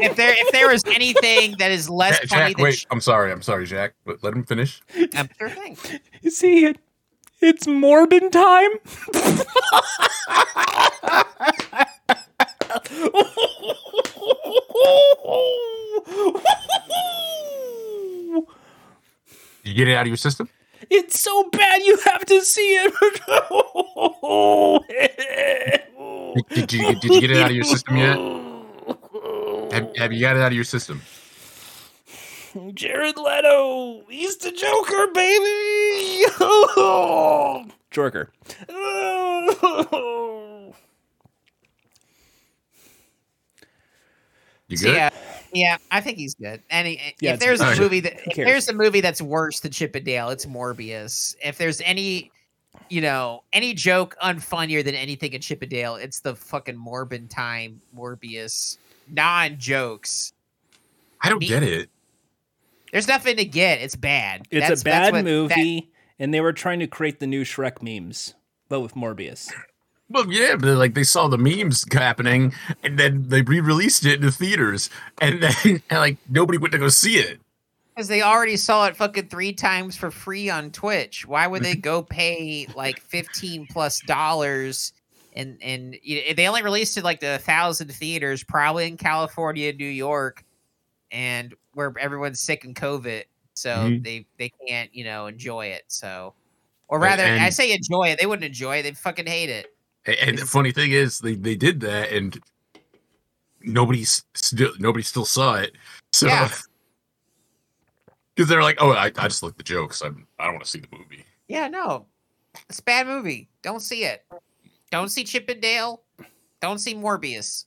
If there if there was anything that is less Jack, funny Jack, than wait. Ch- I'm sorry. I'm sorry, Jack. But let him finish. um, sure thing. you see it. It's Morbin time. You get it out of your system. It's so bad you have to see it. Did, did you did you get it out of your system yet? Have, have you got it out of your system? Jared Leto, he's the Joker, baby. Joker. You good? yeah, yeah, I think he's good. And he, Yeah, if there's a Okay. movie that if there's a movie that's worse than Chip and Dale, it's Morbius. If there's any, you know, any joke unfunnier than anything in Chip and Dale, it's the fucking Morbin time Morbius non jokes. I don't Me- get it. There's nothing to get. It's bad. It's That's- a that's bad what- that- movie, and they were trying to create the new Shrek memes, but with Morbius. Well, yeah, but like they saw the memes happening, and then they re-released it in the theaters, and then and, like nobody went to go see it. Because they already saw it fucking three times for free on Twitch. Why would they go pay like fifteen plus dollars? And and you know, they only released it like a thousand theaters, probably in California, New York, and where everyone's sick and COVID, so Mhm. they they can't you know enjoy it. So, or rather, I say enjoy it. They wouldn't enjoy it. They fucking hate it. And the funny thing is, they, they did that, and nobody s- still nobody still saw it. So Yeah. because they're like, oh, I, I just like the jokes. I'm I don't want to see the movie. Yeah, no, it's a bad movie. Don't see it. Don't see Chippendale. Don't see Morbius.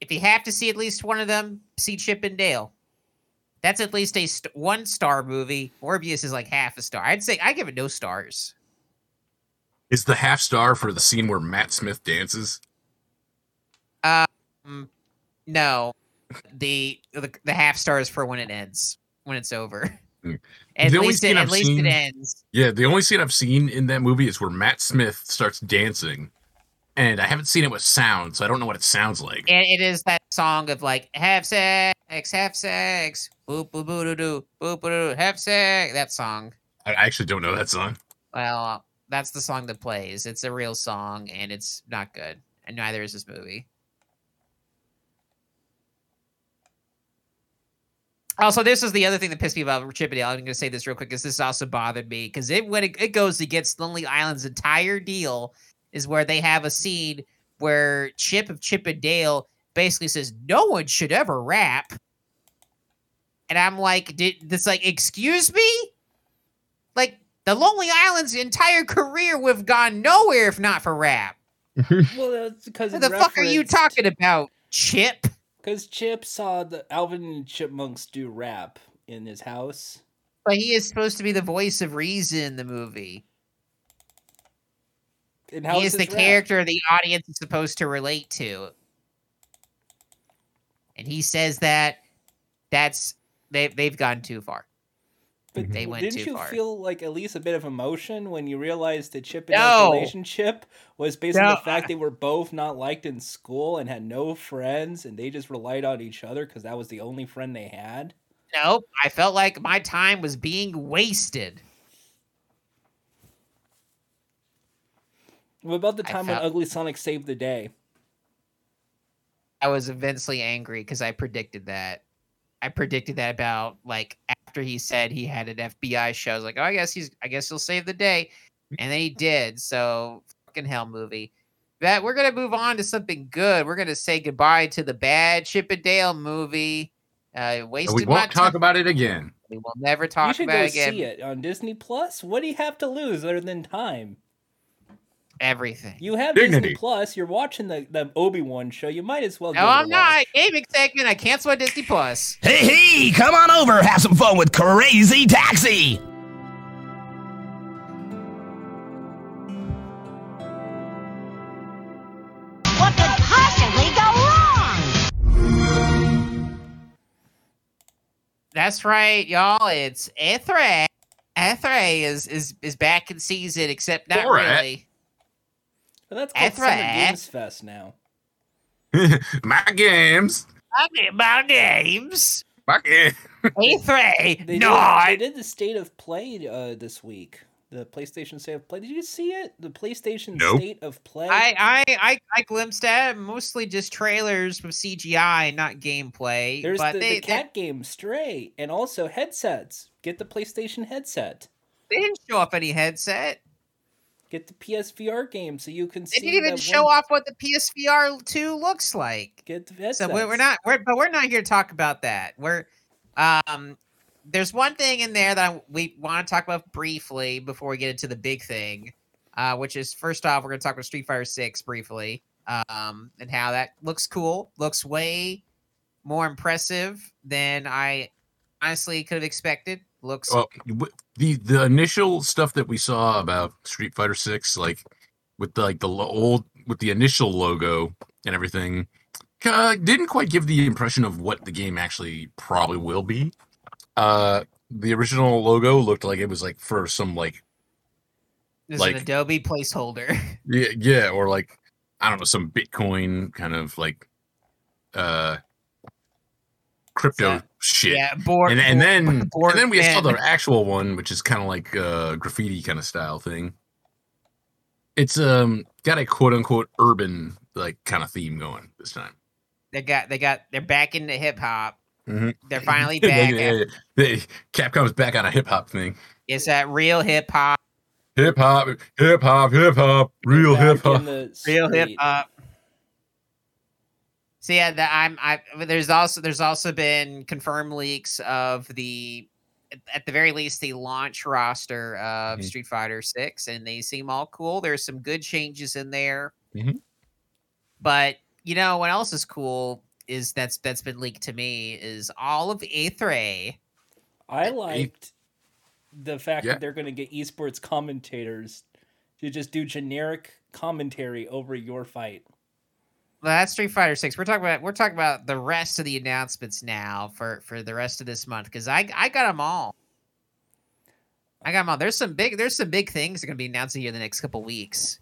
If you have to see at least one of them, see Chippendale. That's at least a st- one star movie. Morbius is like half a star. I'd say I give it no stars. Is the half star for the scene where Matt Smith dances? Um, no, the, the the half star is for when it ends, when it's over. Mm. At The least, it, at I've least seen- it ends. Yeah, the only scene I've seen in that movie is where Matt Smith starts dancing, and I haven't seen it with sound, so I don't know what it sounds like. And it is that song of like have sex, have sex, boop boop boo doo doo, boop boo doo, have sex. That song. I actually don't know that song. Well, that's the song that plays. It's a real song, and it's not good. And neither is this movie. Also, this is the other thing that pissed me about Chippendale. I'm going to say this real quick because this also bothered me because it when it, it goes against Lonely Island's entire deal is where they have a scene where Chip of Chippendale basically says no one should ever rap, and I'm like, did this like excuse me? Like the Lonely Island's entire career would have gone nowhere if not for rap. Well, that's because What the fuck are you talking about, Chip? Because Chip saw the Alvin and Chipmunks do rap in his house. But he is supposed to be the voice of reason in the movie. And how he is the rap? character the audience is supposed to relate to. And he says that that's they they've gone too far. But mm-hmm. They went didn't too you far. feel like at least a bit of emotion when you realized that Chip and No. relationship was based on the fact they were both not liked in school and had no friends, and they just relied on each other because that was the only friend they had? Nope. I felt like my time was being wasted. What about the I time when Ugly Sonic saved the day? I was immensely angry because I predicted that. I predicted that about like after he said he had an FBI show. I was like, oh, I guess he's, I guess he'll save the day, and then he did. So fucking hell, movie. That we're gonna move on to something good. We're gonna say goodbye to the bad Chip and Dale movie. Uh, wasted we won't talk time. about it again. We will never talk about it again. You should go see it on Disney Plus. What do you have to lose other than time? Everything. You have Dignity. Disney Plus. You're watching the, the Obi Wan show. You might as well. no, give it a I'm not. Gaming segment. I cancel my Disney Plus. Hey, hey, come on over, have some fun with Crazy Taxi. What could possibly go wrong? That's right, y'all. It's Ethray. Ethray is is is back in season, except not Alright. really. But that's called That's Summer right. Games Fest now. My games. I get my games. My games. Ethray. They No, did, I they did the state of play uh, this week. The PlayStation State of Play. Did you see it? The PlayStation Nope. State of Play. I, I I I glimpsed at it, mostly just trailers with CGI, not gameplay. There's but the, they, the cat game Stray, and also headsets. Get the PlayStation headset. they, they didn't show off any headset. Get the PSVR game so you can They see. didn't even show one- off what the PSVR two looks like. Get the So we're, we're not we're but we're not here to talk about that. We're um there's one thing in there that I, we want to talk about briefly before we get into the big thing, uh, which is first off we're going to talk about Street Fighter Six briefly, um, and how that looks cool, looks way more impressive than I honestly could have expected. Looks Well, the the initial stuff that we saw about Street Fighter Six, like with the, like the old with the initial logo and everything, uh, didn't quite give the impression of what the game actually probably will be. Uh, the original logo looked like it was like for some like There's Like- an Adobe placeholder. yeah yeah or like I don't know some Bitcoin kind of like uh crypto shit. Yeah, board. and, and then board and then we saw pen. the actual one, which is kind of like uh graffiti kind of style thing. It's um got a quote unquote urban like kind of theme going this time. They got they got they're back into hip hop. Mhm. They're finally back. they- they- Capcom's back on a hip hop thing. It's that real hip hop. Hip hop, hip hop, hip hop, real hip hop. in the Real hip street. hop. So yeah, the, I'm I. There's also there's also been confirmed leaks of the, at the very least, the launch roster of Mhm. Street Fighter Six, and they seem all cool. There's some good changes in there, Mhm. but you know what else is cool is that's that's been leaked to me is all of A3. I liked the fact Yeah. that they're going to get esports commentators to just do generic commentary over your fight. Well, that's Street Fighter Six. We're talking about we're talking about the rest of the announcements now for for the rest of this month because I I got them all. I got them all. There's some big there's some big things that are gonna be announcing here in the next couple weeks.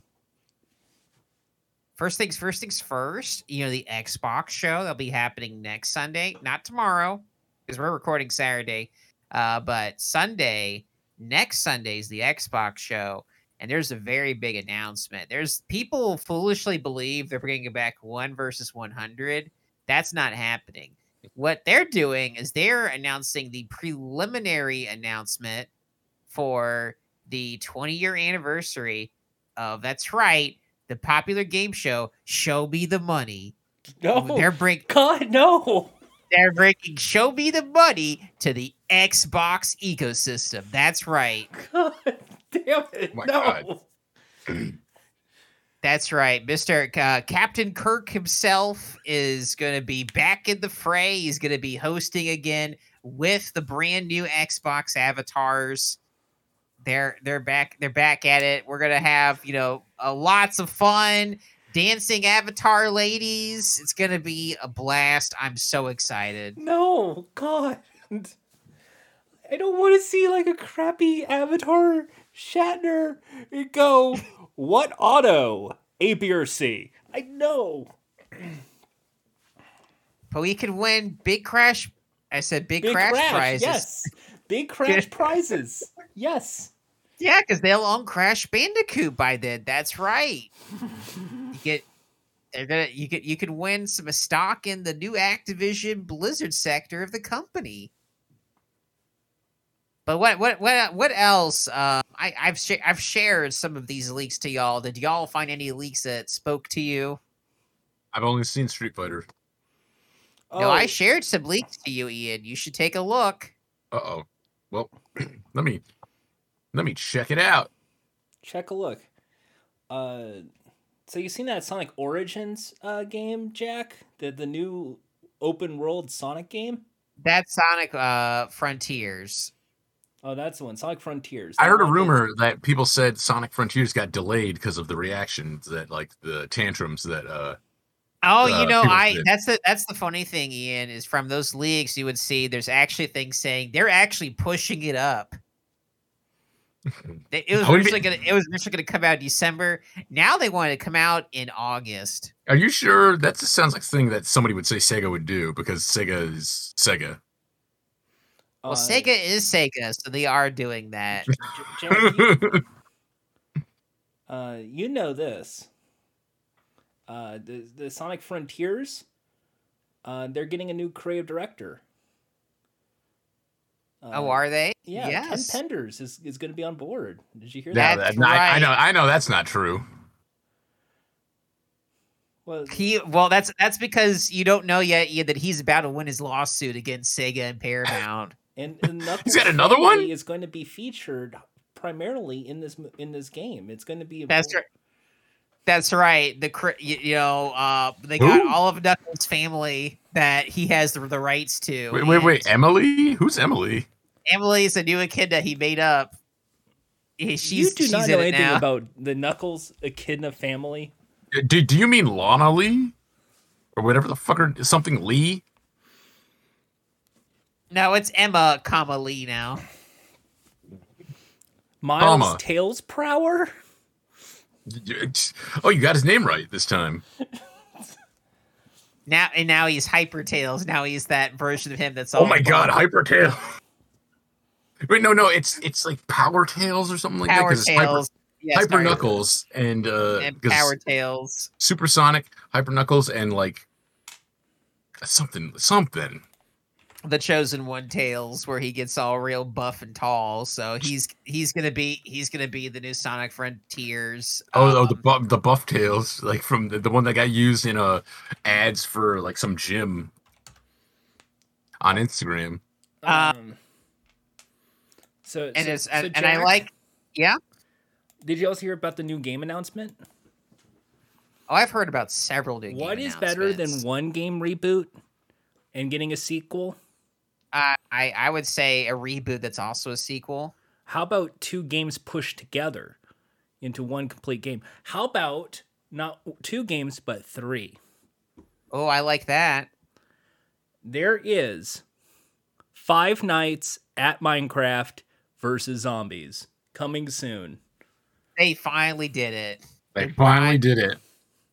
First things first things first. You know the Xbox show that'll be happening next Sunday, not tomorrow because we're recording Saturday, uh, but Sunday next Sunday is the Xbox show and there's a very big announcement. There's people foolishly believe they're bringing back one versus 100. That's not happening. What they're doing is they're announcing the preliminary announcement for the 20 year anniversary of that's right, the popular game show Show Me the Money. No, They're break God, no. they're breaking Show Me the Money to the Xbox ecosystem. That's right. God damn it. My no. God. That's right. Mr. Uh, Captain Kirk himself is going to be back in the fray. He's going to be hosting again with the brand new Xbox avatars. They're they're back they're back at it. We're going to have, you know, uh, lots of fun, dancing avatar ladies. It's going to be a blast. I'm so excited. No, God. I don't want to see like a crappy Avatar Shatner go, what auto? A, B, or C? I know. But we could win Big Crash I said Big, Big Crash, Crash, prizes. yes. Big Crash prizes. Yes. Yeah, because they'll own Crash Bandicoot by then. That's right. you get they're gonna you could you could win some stock in the new Activision Blizzard sector of the company. But what what what what else? Uh, I I've sh- I've shared some of these leaks to y'all. Did y'all find any leaks that spoke to you? I've only seen Street Fighter. Oh, No, I shared some leaks to you, Ian. You should take a look. Uh oh. Well, let me let me check it out. check a look. Uh, so you seen that Sonic Origins uh, game, Jack? The the new open world Sonic game? That's Sonic uh, Frontiers. Oh, that's the one. Sonic Frontiers. I heard a one is- rumor that people said Sonic Frontiers got delayed because of the reactions that like the tantrums that uh Oh, uh, you know, I did. that's the that's the funny thing, Ian, is from those leaks you would see there's actually things saying they're actually pushing it up. They- It was How originally it gonna it was originally gonna come out in December. Now they want to come out in August. Are you sure that just sounds like a thing that somebody would say Sega would do because Sega is Sega. Well, Uh, Sega is Sega, so they are doing that. J- you, uh, you know this. Uh, the the Sonic Frontiers. Uh, they're getting a new creative director. Uh, oh, are they? Yeah, Yes. Ken Penders is, is going to be on board. Did you hear Yeah, that? That's that- I, I know I know that's not true. Well, He well, that's that's because you don't know yet, Ian, that he's about to win his lawsuit against Sega and Paramount. And, and Knuckles got another one? family Is going to be featured primarily in this in this game. It's going to be a That's right. That's right. The cri- you, you know uh they got Who? all of Knuckles' family that he has the, the rights to. Wait, wait, wait. Emily? Who's Emily? Emily's a new echidna he made up. Yeah, She's, you do she's not in know anything now. about the Knuckles Echidna family. Do, do you mean Lana Lee? Or whatever the fucker is something Lee? No, it's Emma, comma Lee now. Miles Comma. Tails Prower. Oh, you got his name right this time. Now and now he's Hyper Tails. Now he's that version of him that's all. Oh my god, bald. Hypertail. Wait, no, no, it's it's like Power Tails or something like that. Power 'cause it's Hyper, Tails. Yeah, Hyper sorry. Knuckles and uh and 'cause Power Tails. Supersonic, Hyper Knuckles, and like something something. The chosen one tails where he gets all real buff and tall so he's he's gonna be he's gonna be the new sonic frontiers Oh, oh the um, buff the buff tails, like from the, the one that got used in uh ads for like some gym on Instagram. Uh, Um, so and so- it's so and, and i like yeah Did you also hear about the new game announcement? oh i've heard about several new What game is better than one game reboot and getting a sequel? Uh, i i would say a reboot that's also a sequel How about two games pushed together into one complete game? How about not two games but three? oh i like that There is Five Nights at Minecraft versus Zombies coming soon. they finally did it They finally did it.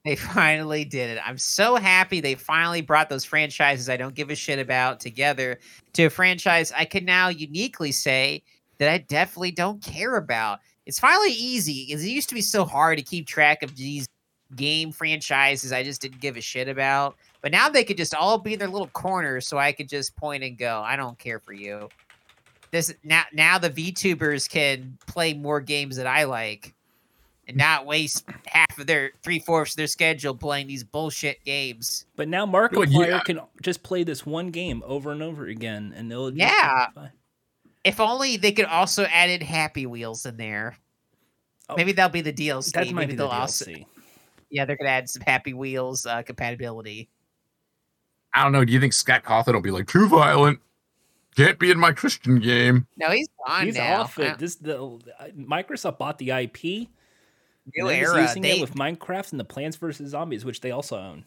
They finally did it. I'm so happy they finally brought those franchises I don't give a shit about together to a franchise I can now uniquely say that I definitely don't care about. It's finally easy because it used to be so hard to keep track of these game franchises I just didn't give a shit about. But now they could just all be in their little corners so I could just point and go, I don't care for you. This now now the VTubers can play more games that I like and not waste half of their three fourths of their schedule playing these bullshit games. But now Markiplier yeah. can just play this one game over and over again, and it'll Yeah. fine. If only they could also add added Happy Wheels in there. Oh. Maybe that'll be the DLC. That might Maybe be the they'll also DLC. yeah they're gonna add some Happy Wheels uh, compatibility. I don't know. Do you think Scott Cawthon will be like too violent? Can't be in my Christian game. No, he's gone He's now. off it. This the uh, Microsoft bought the IP. New and they're just era. using They, it with Minecraft and the Plants vs Zombies, which they also own,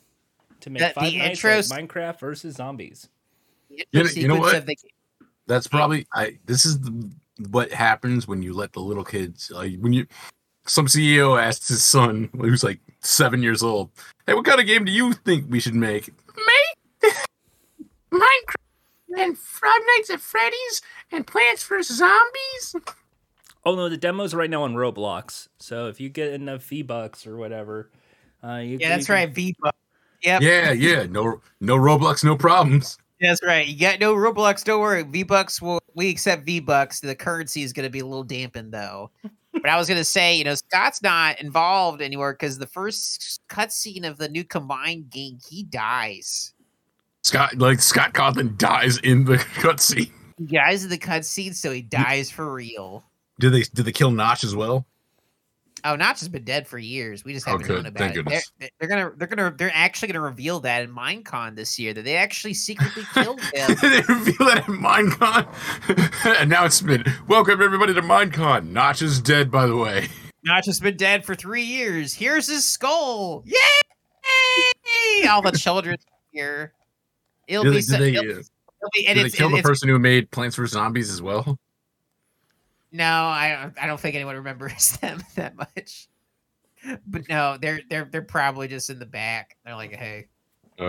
to make The- Five the Nights intros- at Minecraft versus Zombies. You know- you know what? the- That's probably I. This is the, what happens when you let the little kids like when you. Some CEO asks his son, who's like seven years old, "Hey, what kind of game do you think we should make?" Make Minecraft and Five Nights at Freddy's and Plants vs Zombies. Oh no, the demo's right now on Roblox. So if you get enough V Bucks or whatever, uh, you yeah, you that's can- right. V Bucks. Yep. Yeah, yeah. No, no Roblox, no problems. That's right. You got no Roblox. Don't worry. V Bucks will we accept V Bucks. The currency is going to be a little dampened though. but I was going to say, you know, Scott's not involved anywhere because the first cutscene of the new combined game, he dies. Scott, like Scott Cawthon dies in the cutscene. He dies in the cutscene, so he dies for real. Did they did they kill Notch as well? Oh, Notch has been dead for years. We just haven't good. known about Thank it. They're, they're gonna, they're gonna, they're actually gonna reveal that in Minecon this year that they actually secretly killed him. they reveal that at Minecon announcement. Welcome everybody to Minecon. Notch is dead, by the way. Notch has been dead for three years. Here's his skull. Yay! All the children here. It'll Did be, they, so, did they, it'll, uh, it'll be, and did they it's, kill the it's- person who made Plants vs Zombies as well? No, I I don't think anyone remembers them that much. But no, they're they're they're probably just in the back. They're like, hey. Uh,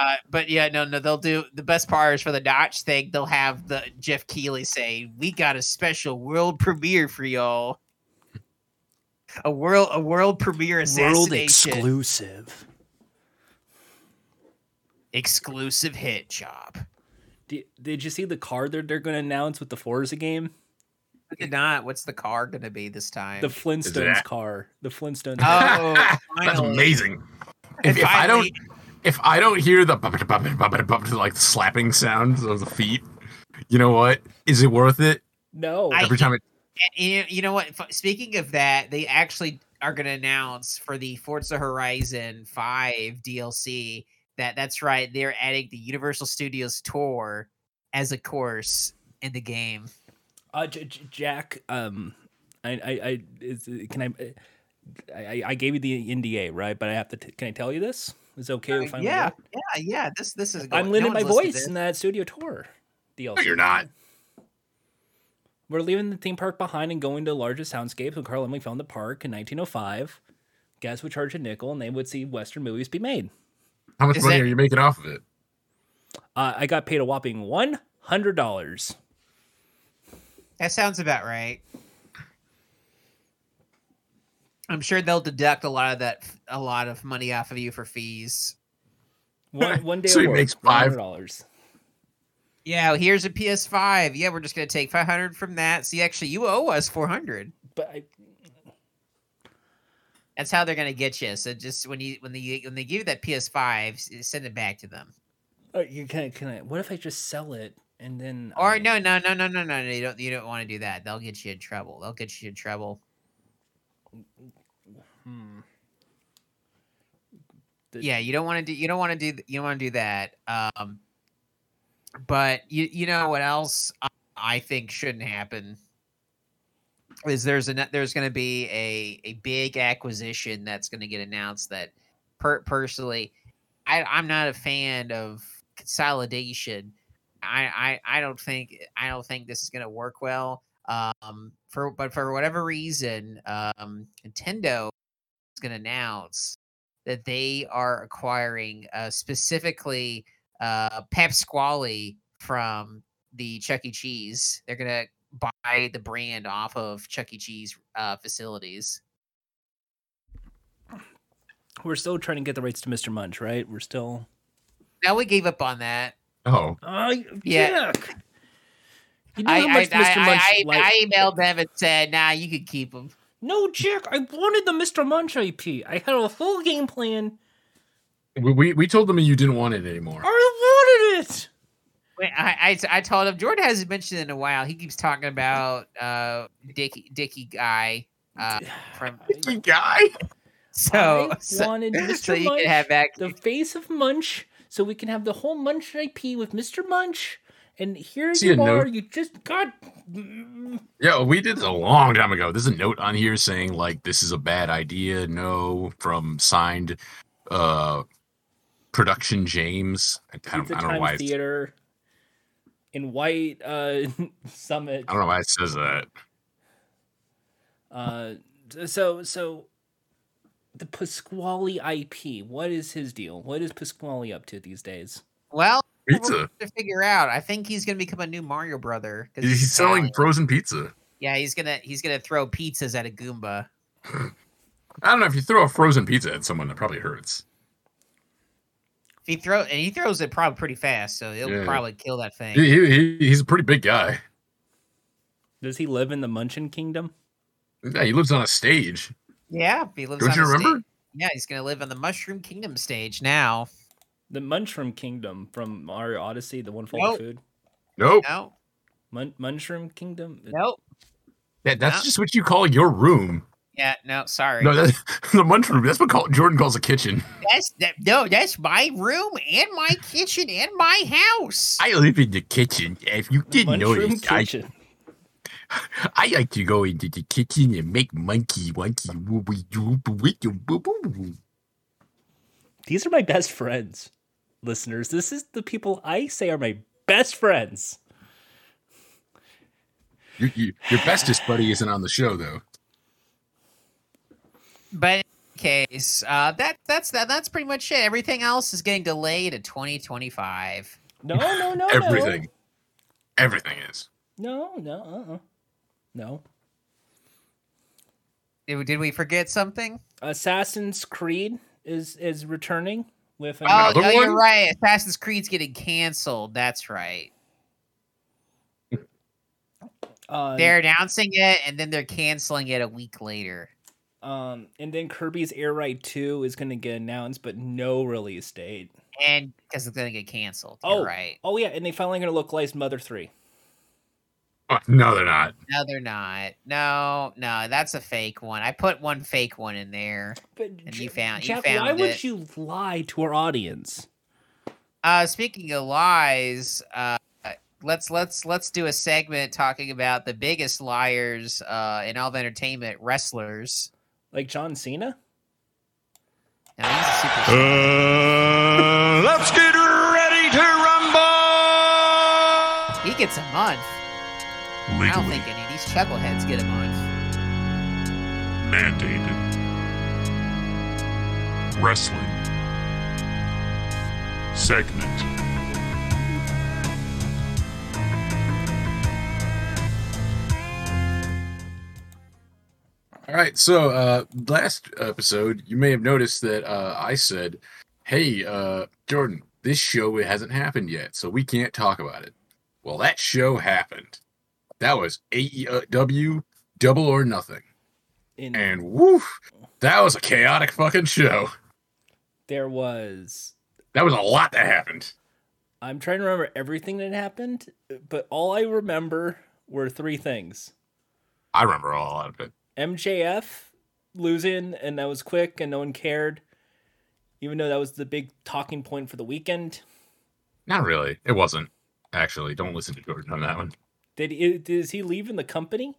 Uh, but yeah, no, no, they'll do the best part is for the Notch thing. They'll have the Geoff Keighley say, "We got a special world premiere for y'all." A world a world premiere World exclusive. exclusive hit job. Did, did you see the card that they're going to announce with the Forza game? Look at not. What's the car gonna be this time? The Flintstones car. The Flintstones. oh, that's amazing. If, if I don't if I don't hear the bumpet, bumpet, bumpet, bumpet, like slapping sounds of the feet, you know what? Is it worth it? no. I- Every time it And you, you know what? Speaking of that, they actually are going to announce for the Forza Horizon 5 DLC that that's right. They're adding the Universal Studios tour as a course in the game. Uh, J- J- Jack, um, I, I, I is, can I, I, I gave you the NDA, right? But I have to. T- can I tell you this? Is it okay if I? yeah, yeah, yeah. This this is. I'm no lending my one's listened to voice in that studio tour DLC. No, you're not. We're leaving the theme park behind and going to largest soundscapes when Carl Laemmle found the park in 1905. Guests would charge a nickel and they would see Western movies be made. How much Is money that- are you making off of it? Uh, I got paid a whopping $100. That sounds about right. I'm sure they'll deduct a lot of that, a lot of money off of you for fees. One, one day So he work, makes five- $100. Yeah, here's a PS5. Yeah, we're just gonna take 500 from that. See, actually, you owe us 400. But I, That's how they're gonna get you. So just when you when they when they give you that PS5, send it back to them. uh, you can, can I, what if I just sell it and then. Or I- no, no, no, no, no, no, no. You don't you don't want to do that. They'll get you in trouble. They'll get you in trouble. Hmm. The- Yeah, you don't want to do you don't want to do you don't want to do that. Um, but you you know what else I, I think shouldn't happen is there's a there's going to be a a big acquisition that's going to get announced that per, personally I I'm not a fan of consolidation. I I I don't think I don't think this is going to work well. Um, for but for whatever reason, um, Nintendo is going to announce that they are acquiring uh, specifically uh, Pasqually from the Chuck E. Cheese. They're gonna buy the brand off of Chuck E. Cheese uh, facilities. We're still trying to get the rights to Mr. Munch, right? We're still. Now we gave up on that. Oh, Oh, Yeah. yuck. You know I how much I, Mr. Munch I, liked- I emailed them and said, "Nah, you could keep them." No, Jack, I wanted the Mr. Munch IP. I had a full game plan. we, we we told them you didn't want it anymore. I wanted it. Wait, I, I I told him Jordan hasn't mentioned it in a while. He keeps talking about uh Dicky Dicky guy uh from You guy. so I so, wanted Mr. so you Munch, have back the face of Munch, so we can have the whole Munch IP with Mr. Munch. And here See you a note? You just got. Yeah, we did this a long time ago. There's a note on here saying like this is a bad idea. No, from signed uh production James. I, don't, I don't know Time why. It's, Theater in White uh, Summit. I don't know why it says that. Uh, so so the Pasqually IP. What is his deal? What is Pasqually up to these days? well Pizza. we're to figure out. I think he's gonna become a new Mario brother. 'cause He's selling Italian. frozen pizza. Yeah, he's gonna he's gonna throw pizzas at a Goomba. I don't know if you throw a frozen pizza at someone, that probably hurts. If he throw and he throws it probably pretty fast, so he'll Yeah. probably kill that thing. He, he, he- he's a pretty big guy. Does he live in the Munchin Kingdom? Yeah, he lives on a stage. Yeah, if he lives Don't on you a sta- remember? Yeah, he's gonna live on the Mushroom Kingdom stage now. The Mushroom Kingdom from Mario Odyssey, the one full Nope. of food. Nope. No, Mun- Munchroom Kingdom. nope. That, that's No. just what you call your room. Yeah, no, sorry. No, that's the munch room. That's what call, Jordan calls a kitchen. that's that. No, that's my room and my kitchen and my house. I live in the kitchen. If you didn't Munchroom notice, I, Kitchen. I like to go into the kitchen and make monkey monkey wooby doo boo doo boo boo boo. These are my best friends, listeners. This is the people I say are my best friends. You, you, your bestest buddy isn't on the show though. But in any case, uh, that that's that. That's pretty much it. Everything else is getting delayed to 2025. No, no, no, Everything, everything is. No, no, uh, uh no. Did, we forget something? Assassin's Creed is is returning with oh, another oh, you're right. Assassin's Creed's getting canceled. That's right. Uh, they're announcing it and then they're canceling it a week later. Um, and then Kirby's Air Ride 2 is going to get announced, but no release date. And because it's going to get canceled. Oh, right. Oh, yeah. And they finally going to localize Mother 3 no, they're not. No, they're not. No, no, that's a fake one. I put one fake one in there. But And you J- found- you Jack, why found would you lie to our audience? Uh, speaking of lies, uh, let's let's let's do a segment talking about the biggest liars uh, in all of entertainment, wrestlers. Like John Cena? Now, he's a superstar. let's get ready to rumble! he gets a month. I don't think any of these chuckleheads get a month. mandated. Wrestling. Segment. All right. So uh last episode, you may have noticed that uh I said, Hey, uh Jordan, this show hasn't happened yet, so we can't talk about it. Well, that show happened. That was AEW Double or Nothing. In, And woof, that was a chaotic fucking show. there was That was a lot that happened. I'm trying to remember everything that happened, but all I remember were three things. I remember a lot of it. MJF losing, and that was quick, and no one cared. Even though that was the big talking point for the weekend. Not really. It wasn't. Actually, don't listen to Jordan on that one. Did he, is he leaving the company?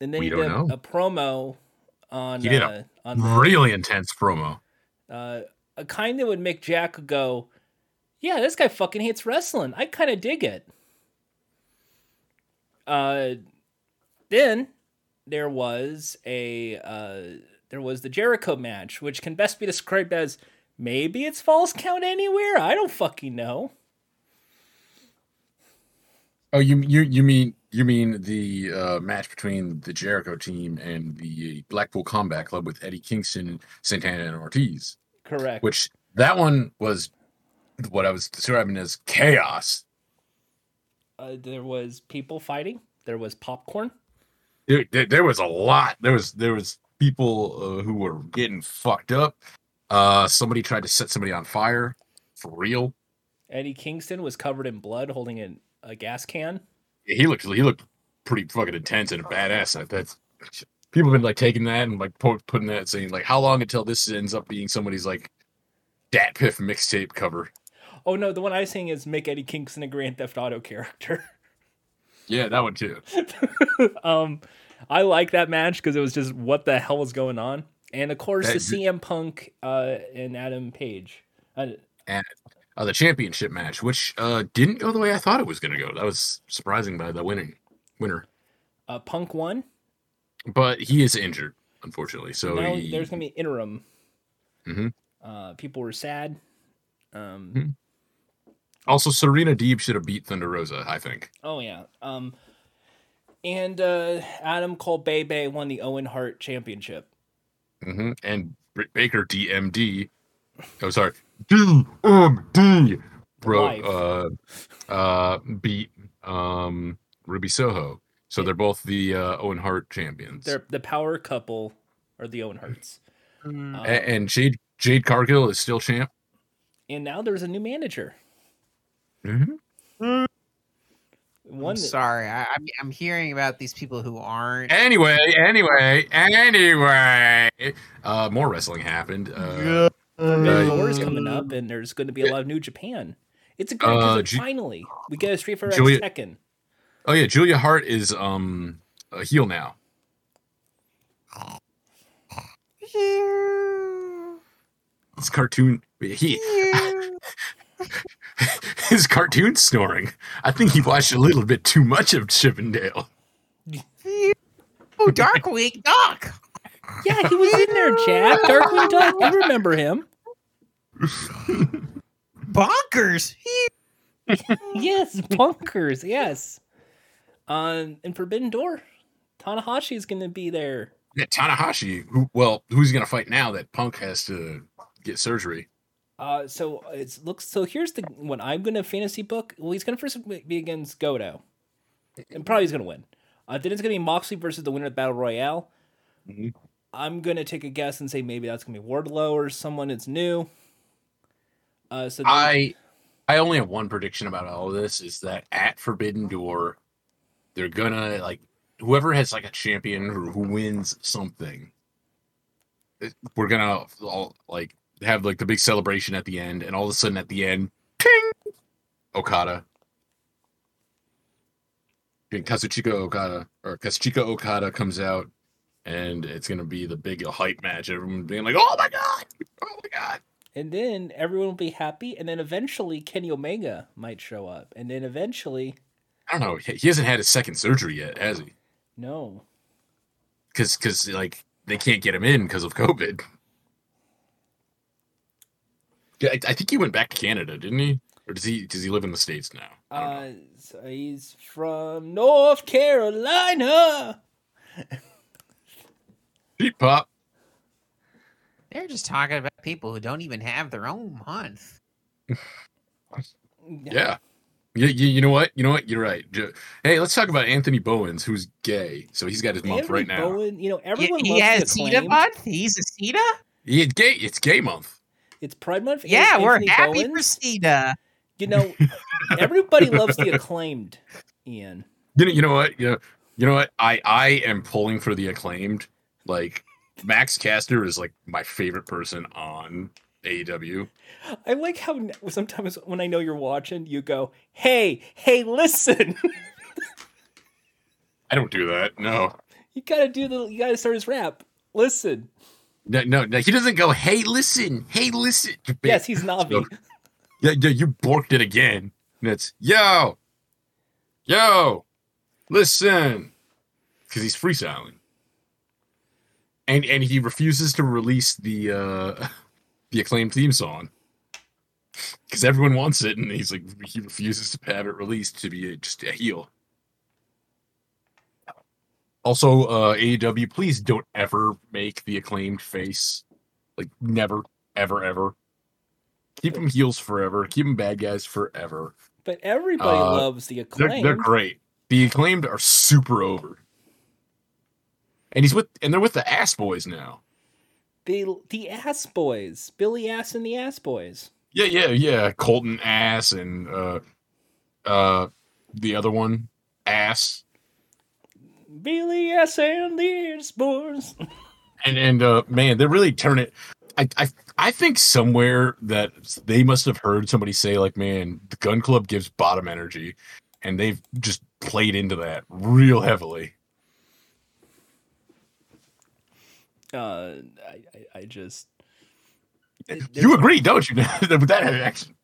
And then We he did know. a promo on He did a uh, on the, Really intense promo. uh, a kind that would make Jack go, "Yeah, this guy fucking hates wrestling. I kind of dig it." Uh, then there was a uh, there was the Jericho match, which can best be described as maybe it's false count anywhere. I don't fucking know. Oh, you you you mean you mean the uh, match between the Jericho team and the Blackpool Combat Club with Eddie Kingston, Santana, and Ortiz? Correct. Which that one was what I was describing as chaos. uh, there was people fighting. There was popcorn. There, there, there was a lot. There was there was people uh, who were getting fucked up. Uh, somebody tried to set somebody on fire for real. Eddie Kingston was covered in blood, holding in a gas can. he looked he looked pretty fucking intense and a badass. That- That's people have been like taking that and like po- putting that saying like how long until this ends up being somebody's like DatPiff mixtape cover. Oh no, the one I was saying is make Eddie Kingston a Grand Theft Auto character. Yeah, that one too. um, I like that match because it was just what the hell was going on, and of course That- the CM Punk uh, and Adam Page. Uh, And uh, the championship match, which uh didn't go the way I thought it was gonna go. That was surprising by the winning winner. uh, Punk won. But he is injured, unfortunately. So now he, there's gonna be interim. Mhm. Uh, people were sad. Um, Mhm. also Serena Deeb should have beat Thunder Rosa, I think. Oh yeah. Um, and uh, Adam Cole Bay Bay won the Owen Hart Championship. hmm And Britt Baker DMD. Oh, sorry, DMD. Bro, uh, uh, beat um Ruby Soho. So they're both the uh, Owen Hart champions. They're the power couple, or the Owen Harts. Um, A- and Jade Jade Cargill is still champ. and now there's a new manager. Mm-hmm. One I'm sorry, I, I'm I'm hearing about these people who aren't. Anyway, anyway, anyway, uh, more wrestling happened. Uh, Forbidden uh, Door is coming up, and there's going to be a lot of New Japan. It's a good Uh, because Ju- finally we get a Street Fighter Julia- X Tekken. oh yeah, Julia Hart is um a heel now. It's cartoon. He his cartoon snoring. I think he watched a little bit too much of Chip 'n Dale. Oh, Darkwing Duck. Yeah, he was in there, Jack. Darkwing Duck. You remember him? Bonkers. yes, bonkers. Yes. Um, and Forbidden Door, Tanahashi is going to be there. Yeah, Tanahashi. Who? Well, who's gonna fight now that Punk has to get surgery? Uh, so it looks. So here's the what I'm going to fantasy book. Well, he's going to first be against Godo, and probably he's going to win. Uh, then it's going to be Moxley versus the winner of the Battle Royale. Mhm. I'm going to take a guess and say maybe that's going to be Wardlow or someone that's new. Uh, so I I only have one prediction about all of this is that at Forbidden Door, they're gonna like whoever has like a champion who, who wins something. We're gonna all like have like the big celebration at the end, and all of a sudden at the end, ting, Okada. And Kazuchika Okada or Kazuchika Okada comes out, and it's gonna be the big hype match. Everyone being like, "Oh my god! Oh my god!" And then everyone will be happy, and then eventually Kenny Omega might show up, and then eventually I don't know. He hasn't had his second surgery yet, has he? No. Because because like they can't get him in because of COVID. I, I think he went back to Canada, didn't he? Or does he does he live in the states now? I don't know. Uh, so he's from North Carolina. Pete Pop. They're just talking about people who don't even have their own month. Yeah. You, you, you know what? You know what? You're right. Hey, let's talk about Anthony Bowens, who's gay. So he's got his month right now. Bowen, you know, He, everyone he loves has the CETA month. He's a CETA. He- It's gay. It's gay month. It's Pride Month. An- Yeah, we're Anthony happy Bowen. for CETA. You know, everybody loves the acclaimed. Ian. You know, you know what? You know, you know what? I I am pulling for the acclaimed. Like Max Caster is like my favorite person on AEW. I like how sometimes when I know you're watching, you go, "Hey, hey, listen." I don't do that. No. you gotta do the. You gotta start his rap. Listen. No, no, no, he doesn't go, hey, listen, hey, listen. Yes, he's Navi. Yeah, yeah, you borked it again. And it's, yo, yo, listen. Because he's freestyling. And and he refuses to release the uh the acclaimed theme song. Because everyone wants it, and he's like he refuses to have it released to be a, just a heel. Also, uh AEW, please don't ever make the acclaimed face. Like never, ever, ever. Keep them heels forever. Keep them bad guys forever. But everybody Uh, loves the They're, acclaimed. they're great. The acclaimed are super over. And he's with and they're with the ass boys now. The the Ass Boys, Billy Ass and the Ass Boys. Yeah, yeah, yeah. Colten ass and uh uh the other one, ass. Billy Ass and the Ass Boys. And and uh man, they really turn it I, I I think somewhere that they must have heard somebody say like, "Man, the Gunn Club gives bottom energy," and they've just played into that real heavily. Uh, I, I, I just. You agree, don't you? With that action.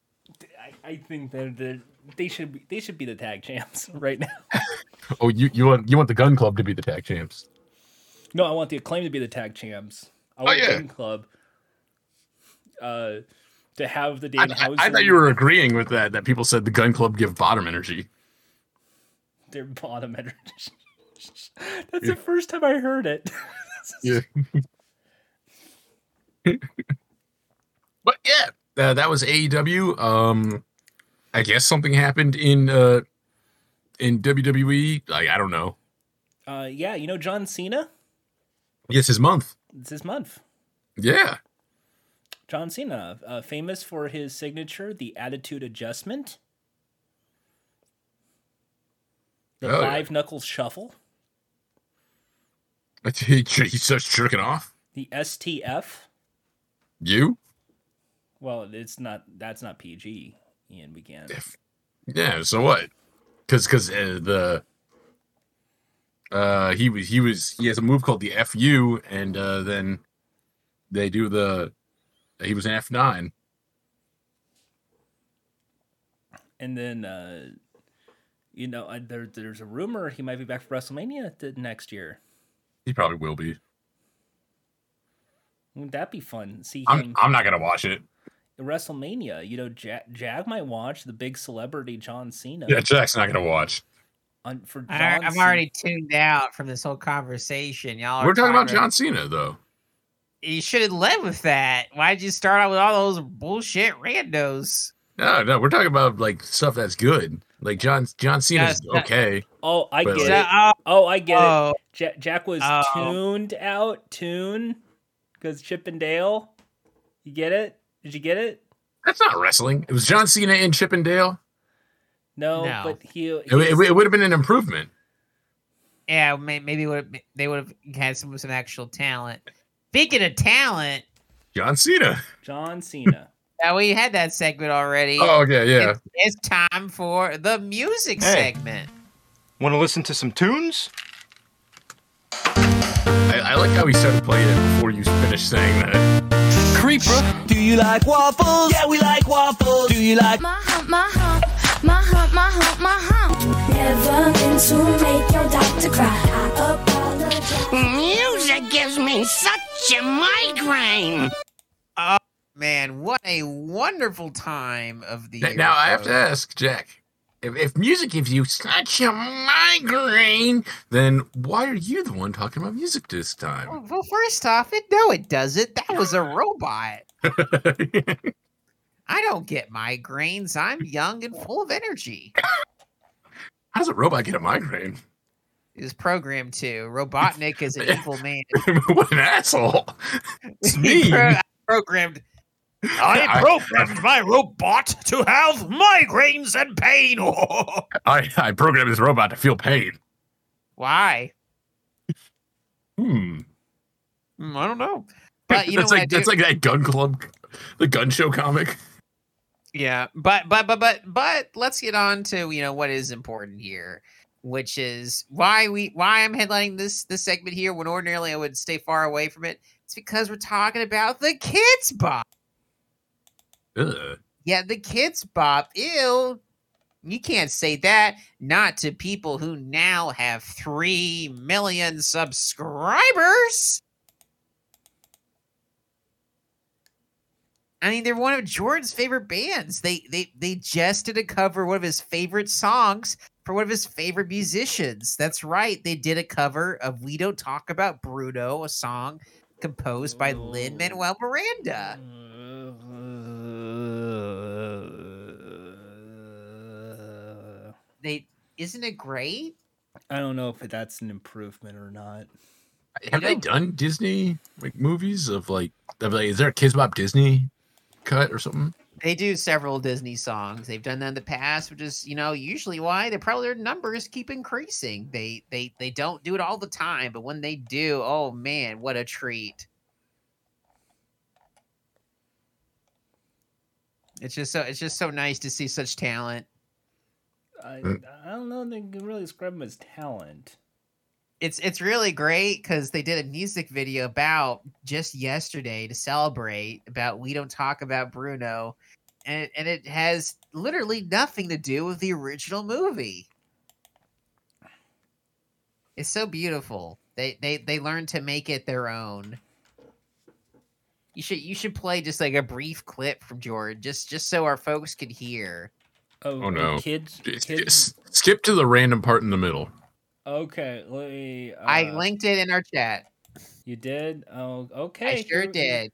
I, I think that that they should be they should be the tag champs right now. Oh, you you want you want the Gunn Club to be the tag champs? No, I want the acclaim to be the tag champs. I Oh, want yeah. Gunn Club uh, to have the I, Danhausen. I, I thought you were agreeing with that. That people said the Gunn Club give bottom energy. their bottom energy. That's the first time I heard it. Yeah. but yeah, uh, that was AEW. Um, I guess something happened in uh in WWE. Like I don't know. Uh, yeah, you know John Cena. Yes, his month. It's his month. Yeah. John Cena, uh, famous for his signature, the Attitude Adjustment, the Oh, yeah. Five Knuckles Shuffle, He, he starts jerking off. the STF. You? Well, it's not. That's not PG. Ian began. Yeah. So what? Because because uh, the uh he was he was he has a move called the FU, and uh then they do the he was an F nine. And then, uh, you know, there, there's a rumor he might be back for WrestleMania next year. He probably will be. Wouldn't that be fun? See I'm him I'm not gonna watch it. WrestleMania. You know, Jag, Jag might watch the big celebrity John Cena. Yeah, Jack's not gonna watch. on, for John I, I'm Cena. already tuned out from this whole conversation. Y'all, We're talking about trying John Cena though. You should have led with that. Why'd you start out with all those bullshit randos? No, no, we're talking about like stuff that's good. Like John John Cena's Yes, that- okay. Oh, I get like- it. Oh, I get oh, it. Ja- Jack was Oh. tuned out. Tune because Chip and Dale. You get it? Did you get it? That's not wrestling. It was John Cena and Chip and Dale. No, No. but he. It, it, it would have been an improvement. yeah. Maybe would they would have had some some actual talent. Speaking of talent, John Cena. John Cena. Uh, we had that segment already. Oh, okay, yeah. It's, it's time for the music Hey. segment. Want to listen to some tunes? I, I like how he started playing it before you finished saying that. Creeper, do you like waffles? Yeah, we like waffles. Do you like My hump, my hump, my hump, my hump, my hump. Never meant to make your doctor cry. I apologize. Music gives me such a migraine. Oh man, what a wonderful time of the year. now I have to ask Jack. If, if music gives you such a migraine, then why are you the one talking about music this time? Well, well, first off, it no, it doesn't. That was a robot. I don't get migraines. I'm young and full of energy. How does a robot get a migraine? It was programmed to. Robotnik is an evil man. what an asshole! It's me. pro- programmed. I programmed my robot to have migraines and pain. I, I programmed this robot to feel pain. Why? Hmm. Hmm, I don't know. But you know that's what I like do? that's like that gun club, the gun show comic. Yeah, but but but but but let's get on to you know what is important here, which is why we why I'm headlining this this segment here when ordinarily I would stay far away from it. It's because we're talking about the Kidz Bop. Ugh. Yeah, the Kidz Bop. Ew. You can't say that not to people who now have three million subscribers. I mean, they're one of Jordan's favorite bands. They they they just did a cover of one of his favorite songs for one of his favorite musicians. That's right. They did a cover of "We Don't Talk About Bruno," a song composed by Lin Manuel Miranda. They isn't it great? I don't know if that's an improvement or not. Have they done Disney like movies of like, of like is there a Kidz Bop Disney cut or something? They do several Disney songs. They've done that in the past, which is, you know, usually why they probably their numbers keep increasing. They they they don't do it all the time, but when they do, oh man, what a treat. It's just so it's just so nice to see such talent. I, Mm. I don't know if they can really describe him as talent. It's it's really great because they did a music video about just yesterday to celebrate about we don't talk about Bruno, and it, and it has literally nothing to do with the original movie. It's so beautiful. They they they learned to make it their own. You should you should play just like a brief clip from Jordan, just just so our folks could hear. Oh, Oh no! kids, kids. skip to the random part in the middle. Okay, let me. Uh, I linked it in our chat. You did? Oh, okay. I sure here- did.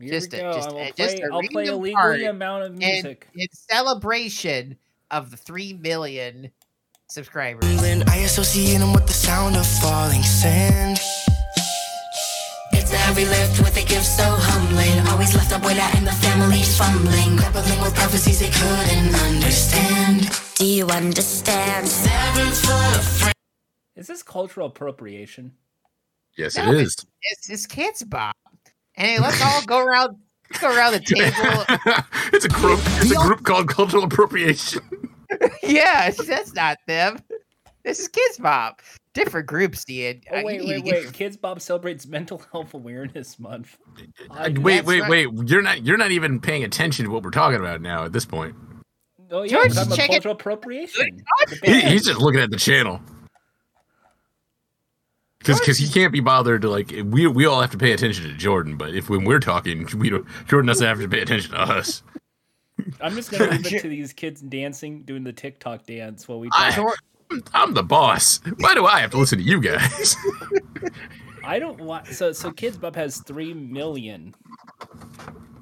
Here Just we a- go. just I will play. just a I'll play a random legally amount of in, music. in celebration of the three million subscribers. I associate them with the sound of falling sand. It's every lift with a gift so humbling. Always left abuela and the family fumbling. Grappling with prophecies they couldn't understand. Do you understand? Seven foot of friend. Is this cultural appropriation? Yes, No, it is. It's it's Kidz Bop. Hey, let's all go around go around the table. it's a group. It's a group called Cultural Appropriation. yeah, that's not them. This is Kidz Bop. Different groups, dude. Oh you wait, wait, get- wait! Kidz Bop celebrates Mental Health Awareness Month. Uh, wait, wait, right. wait! You're not. You're not even paying attention to what we're talking about now. At this point, Oh yeah, George, we're talking about check it- cultural appropriation. He, he's just looking at the channel because he can't be bothered to like. We we all have to pay attention to Jordan, but if when we're talking, we don't. Jordan doesn't have to pay attention to us. I'm just gonna leave it to these kids dancing, doing the TikTok dance while we I- talk. I'm the boss. Why do I have to listen to you guys? I don't want so so Kidz Bop has three million.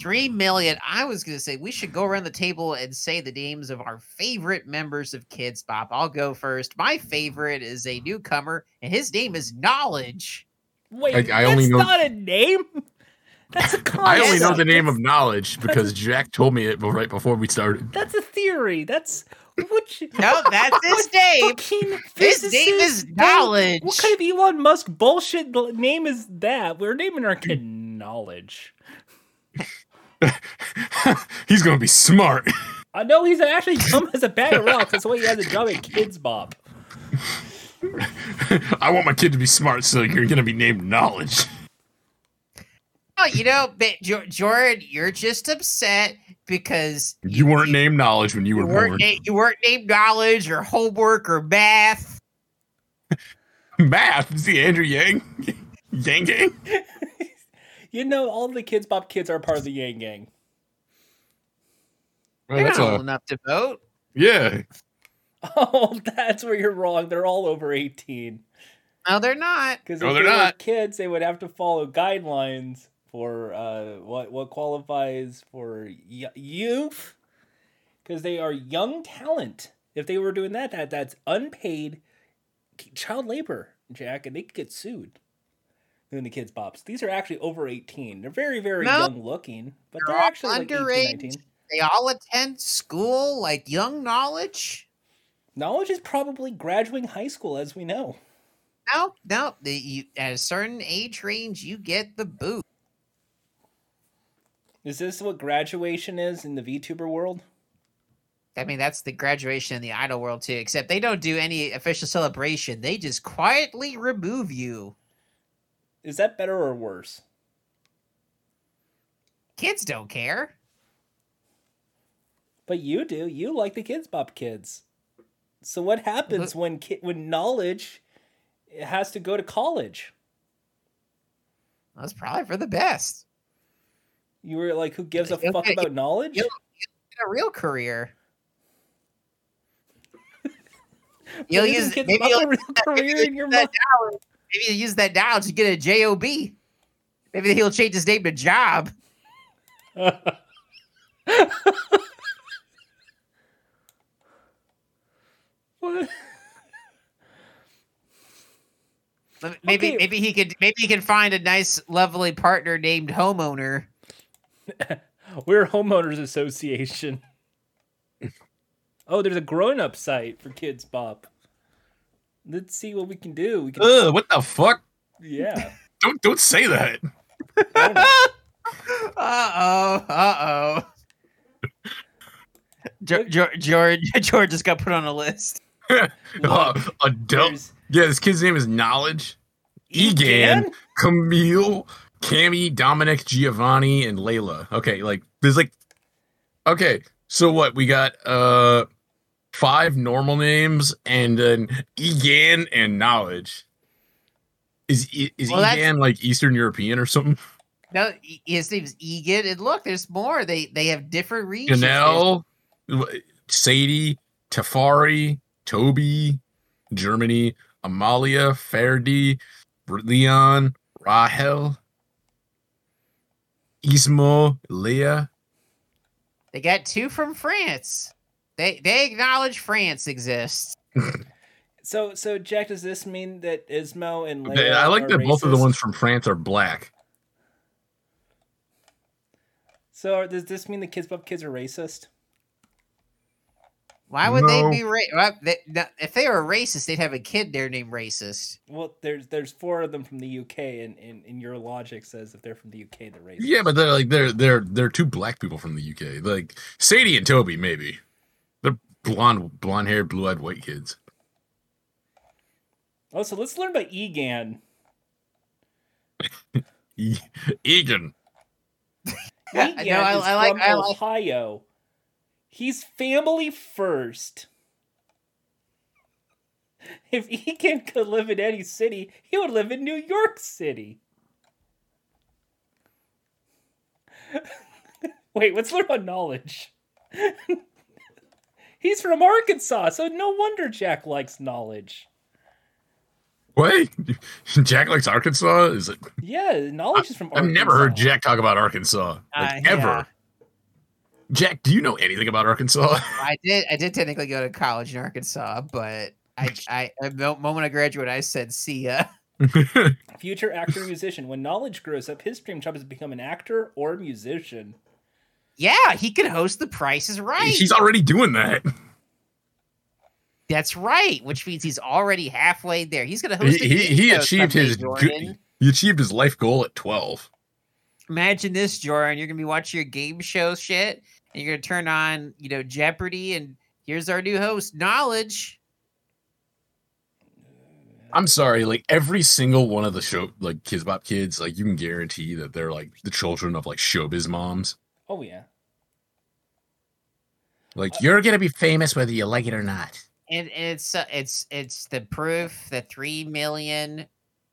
Three million. I was gonna say we should go around the table and say the names of our favorite members of Kidz Bop. I'll go first. My favorite is a newcomer, and his name is Knowledge. Wait, I- I that's only know- not a name. That's a concept. I only know the name of knowledge because Jack told me it right before we started. That's a theory. That's what you, No, that's his name. fucking His name is physicist- Knowledge. What kind of Elon Musk bullshit name is that? We're naming our kid Knowledge. He's gonna be smart. I know he's actually dumb as a bag of rocks. That's why he has a job at Kidz Bop. I want my kid to be smart, so you're gonna be named Knowledge. You know, but Jo- Jordan, you're just upset because You weren't named knowledge when you you were born. na- you weren't named knowledge or homework or math. Math. See Andrew Yang, Yang Gang. You know, all the Kidz Bop kids are part of the Yang Gang. Well, They're that's not a- old enough to vote. yeah. Oh, that's where you're wrong. They're all over 18. No, they're not. Because No, if they're they were not. kids, they would have to follow guidelines for uh, what what qualifies for y- youth. Because they are young talent. If they were doing that, that that's unpaid child labor, Jack, and they could get sued. Doing the Kidz Bops. These are actually over 18. They're very, very No. young looking, but They're they're, all actually like 18, underage. 19. They all attend school like young knowledge. Knowledge is probably graduating high school, as we know. No, no. The, you, at a certain age range, you get the boot. Is this what graduation is in the VTuber world? I mean, that's the graduation in the idol world too. Except they don't do any official celebration. They just quietly remove you. Is that better or worse? Kids don't care. But you do. You like the Kidz Bop kids. So what happens when ki- when knowledge has to go to college? That's probably for the best. You were like, who gives a You'll fuck get- about knowledge? Get a real career. You'll use maybe you'll a real use that- maybe career you'll in your mind? knowledge- Maybe you'll use that now to get a job. Maybe he'll change his name to Job. What? Maybe Okay. maybe he could maybe he can find a nice lovely partner named homeowner. We're a homeowners association. oh, there's a grown-up site for Kidz Bop. Let's see what we can do. We can, Ugh, what the fuck? yeah. Don't don't say that. Uh oh. Uh oh. George, George, George just got put on a list. uh, adult. Yeah, this kid's name is Knowledge. Egan, Egan? Camille, Cammy, Dominic, Giovanni, and Layla. Okay, like there's like Okay, so what? We got uh five normal names and then Egan and Knowledge. Is is Well, Egan like Eastern European or something? No, his name's Egan, and look, there's more. They they have different regions. Janelle, Sadie, Tafari, Toby, Germany, Amalia, Ferdi, Leon, Rahel, Ismo, Leah. They got two from France. They they acknowledge France exists. So, so Jack, does this mean that Ismo and They- Leia I like are that both of the ones from France are black. So, does this mean the Kidz Bop kids are racist? Why would No. they be ra- why- they, no, if they were racist? They'd have a kid there named racist. Well, there's there's four of them from the UK, and, and, and your logic says if they're from the UK, they're racist. Yeah, but they're like they're they're they're two black people from the UK. Like Sadie and Toby, maybe. They're blonde blonde haired, blue eyed white kids. Oh, so let's learn about Egan. E- Egan. Egan no, I- is I like- from I like- Ohio. He's family first. If Egan could live in any city, he would live in New York City. Wait, let's learn about knowledge. He's from Arkansas, so no wonder Jack likes knowledge. Wait, Jack likes Arkansas? Is it? Yeah, knowledge is from Arkansas. I've never heard Jack talk about Arkansas like Uh, ever. yeah. Jack, do you know anything about Arkansas? I did I did technically go to college in Arkansas, but I I the moment I graduated, I said see ya. Future actor musician. When knowledge grows up, his dream job is to become an actor or musician. Yeah, he could host The Price is Right. He's already doing that. That's right, which means he's already halfway there. He's gonna He host. a he, he achieved his Jordan. he achieved his life goal at twelve. Imagine this, Jordan. You're gonna be watching your game show shit, and you're gonna turn on, you know, Jeopardy, and here's our new host, Knowledge. I'm sorry, like every single one of the show, like Kidz Bop kids, like you can guarantee that they're like the children of like showbiz moms. Oh yeah. Like you're gonna be famous whether you like it or not. And it's uh, it's it's the proof that three million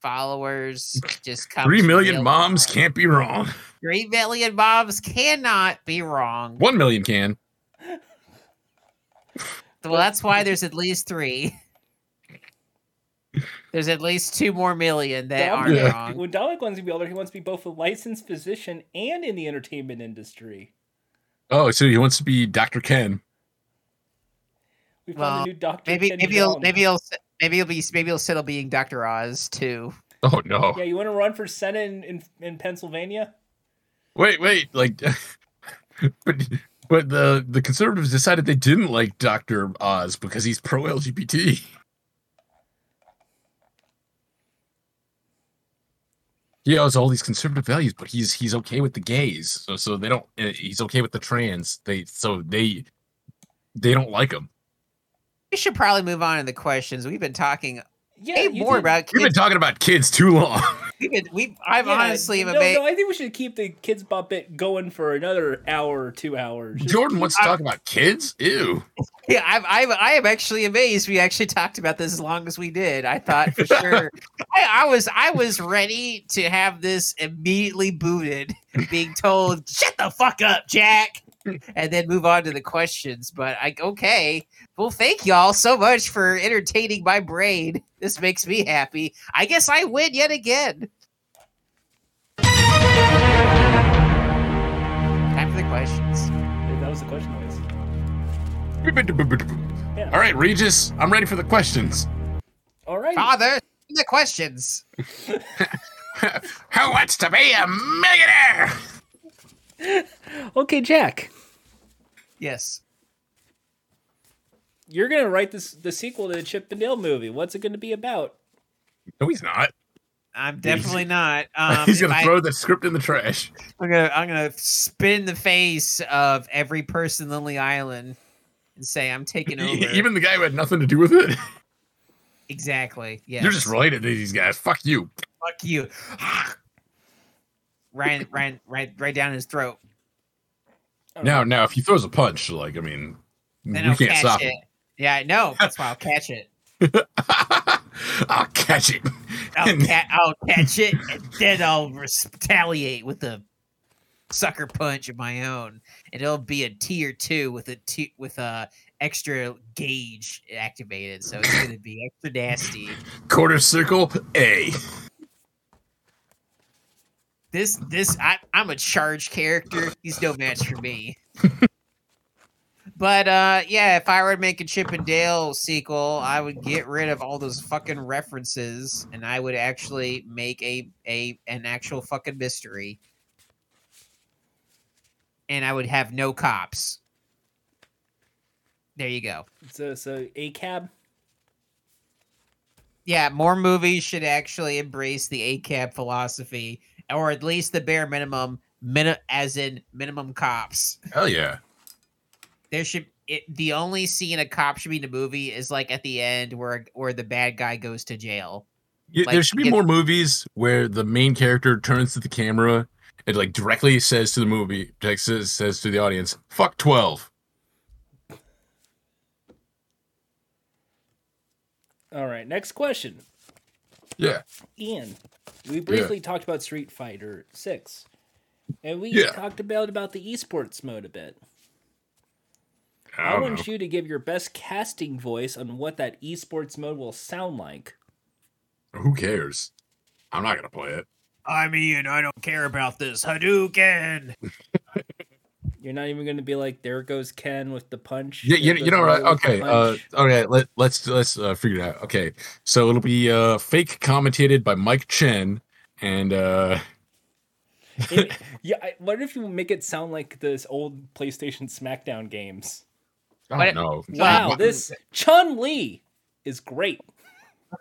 followers just come. Three million moms can't be wrong. Three million moms cannot be wrong. One million can. Well, that's why there's at least three. There's at least two more million that aren't Dominic, wrong. when Dominic wants to be older, he wants to be both a licensed physician and in the entertainment industry. Oh, so he wants to be Dr. Ken. We found Well, a new doctor. maybe Ken maybe he'll maybe he'll maybe he'll be maybe he'll settle being Doctor Oz too. Oh no. Yeah, you want to run for senate in, in, in Pennsylvania? Wait, wait, like but but the the conservatives decided they didn't like Dr. Oz because he's pro LGBT. He has all these conservative values, but he's he's okay with the gays. So so they don't uh, he's okay with the trans. They so they they don't like him. We should probably move on to the questions. We've been talking Yeah, way more did- about We've been kids. talking about kids too long. We could, we I've Yeah, honestly no, amazed. no, I think we should keep the Kidz Bop it going for another hour or two hours. Just Jordan keep- wants to talk about kids. Ew. Yeah, I'm, I'm, I am actually amazed. We actually talked about this as long as we did. I thought for sure, I, I was, I was ready to have this immediately booted, and being told, "Shut the fuck up, Jack," and then move on to the questions. But I, okay, well, thank y'all so much for entertaining my brain. This makes me happy. I guess I win yet again. Time for the questions. That was the question noise. Yeah. All right, Regis, I'm ready for the questions. All right. Father, the questions. Who wants to be a millionaire? Okay, Jack, Yes. You're gonna write this the sequel to the Chip and Dale movie. What's it gonna be about? No, he's not. I'm definitely not. Um, he's gonna I- throw the script in the trash. I'm gonna I'm gonna spin the face of every person in Lonely Island and say I'm taking over. Even the guy who had nothing to do with it. exactly. Yeah. You're just related to these guys. Fuck you. Fuck you. right, right, right, right down his throat. Now, now, if he throws a punch, like I mean, Then we I'll can't catch stop it. him. Yeah, I know. That's why I'll catch it. I'll catch it. I'll, ca- I'll catch it, and then I'll retaliate with a sucker punch of my own, and it'll be a tier two with a t- with a extra gauge activated, so it's gonna be extra nasty. Quarter circle A. This this I, I'm a charged character. He's no match for me. but uh yeah, if I were to make a Chip and Dale sequel, I would get rid of all those fucking references and I would actually make a a an actual fucking mystery. And I would have no cops. There you go. So, so a cab. Yeah, more movies should actually embrace the a cab philosophy, or at least the bare minimum, min- as in minimum cops. Hell yeah. There should it, the only scene a cop should be in a movie is like at the end where where the bad guy goes to jail. Yeah, Like, there should be get- more movies where the main character turns to the camera and like directly says to the movie, like, says, says to the audience, "Fuck 12." All right, next question. Yeah. Ian, we briefly talked about Street Fighter Six, and we Yeah. talked about about the esports mode a bit. I, I, want know. you to give your best casting voice on what that esports mode will sound like. Who cares? I'm not gonna play it. I'm Ian. I don't care about this Hadouken. You're not even going to be like, "There goes Ken with the punch." Yeah, you, you know, goes right? Mo with the Okay, uh, punch." okay. Let let's let's uh, figure it out. Okay, so it'll be uh fake commentated by Mike Chen and uh It- yeah. I, what if you make it sound like this old PlayStation SmackDown games? I don't know. Wow, this Chun Li is great.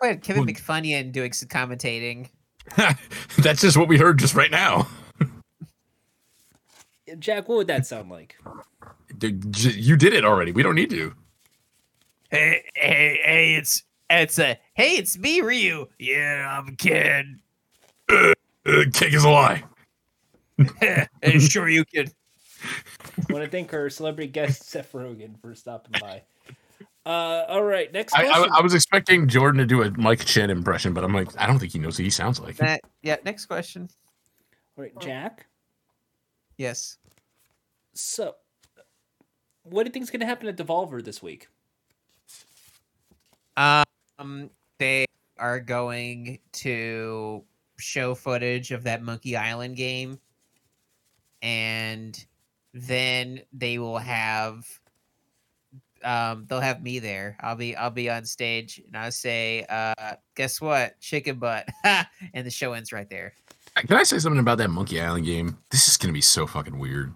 I had Kevin McFunion doing some commentating. That's just what we heard just right now. Jack, what would that sound like? You did it already. We don't need to. Hey, hey, hey! It's it's a hey, it's me, Ryu. Yeah, I'm a kid. Uh, Cake is a lie. Hey, sure you can. I want to thank our celebrity guest Seth Rogen for stopping by. Uh, all right, next I. I, I was expecting Jordan to do a Mike Chen impression, but I'm like, I don't think he knows what he sounds like. That, yeah, next question. All right, Jack. Yes. So, what do you think is going to happen at Devolver this week? Um, they are going to show footage of that Monkey Island game, and then they will have um they'll have me there. I'll be I'll be on stage and I'll say, uh, guess what? Chicken butt. and the show ends right there. Can I say something about that Monkey Island game? This is gonna be so fucking weird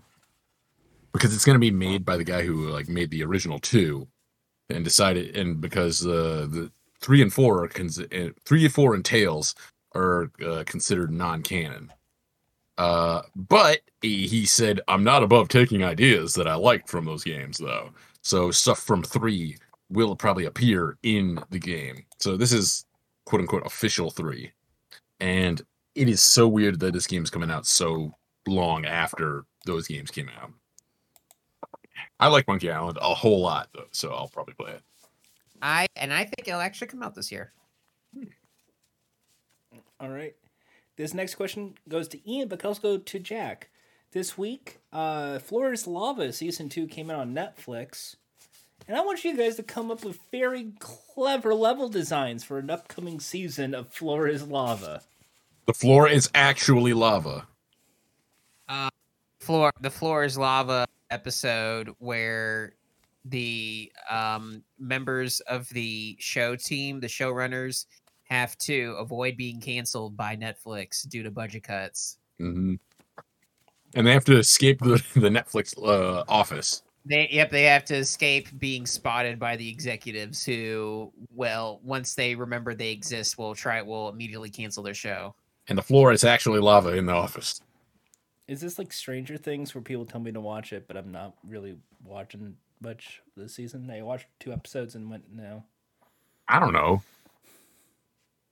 because it's gonna be made by the guy who like made the original two, and decided and because uh, the three and four are cons- uh, three and four and Tales are uh, considered non-canon. Uh, but he, he said, "I'm not above taking ideas that I liked from those games, though. So stuff from three will probably appear in the game. So this is quote unquote official three, and it is so weird that this game's coming out so long after those games came out. I like Monkey Island a whole lot, though, so I'll probably play it. I and I think it'll actually come out this year. All right. This next question goes to Ian, but can also go to Jack. This week, uh, Floor Lava season two came out on Netflix, and I want you guys to come up with very clever level designs for an upcoming season of Floor is Lava. The floor is actually lava. Uh, floor the floor is lava episode where the um, members of the show team, the showrunners, have to avoid being canceled by Netflix due to budget cuts. hmm And they have to escape the, the Netflix uh, office. They yep, they have to escape being spotted by the executives who, well, once they remember they exist, will try will immediately cancel their show. And the floor is actually lava in the office. Is this like Stranger Things where people tell me to watch it, but I'm not really watching much this season? I watched two episodes and went no. I don't know.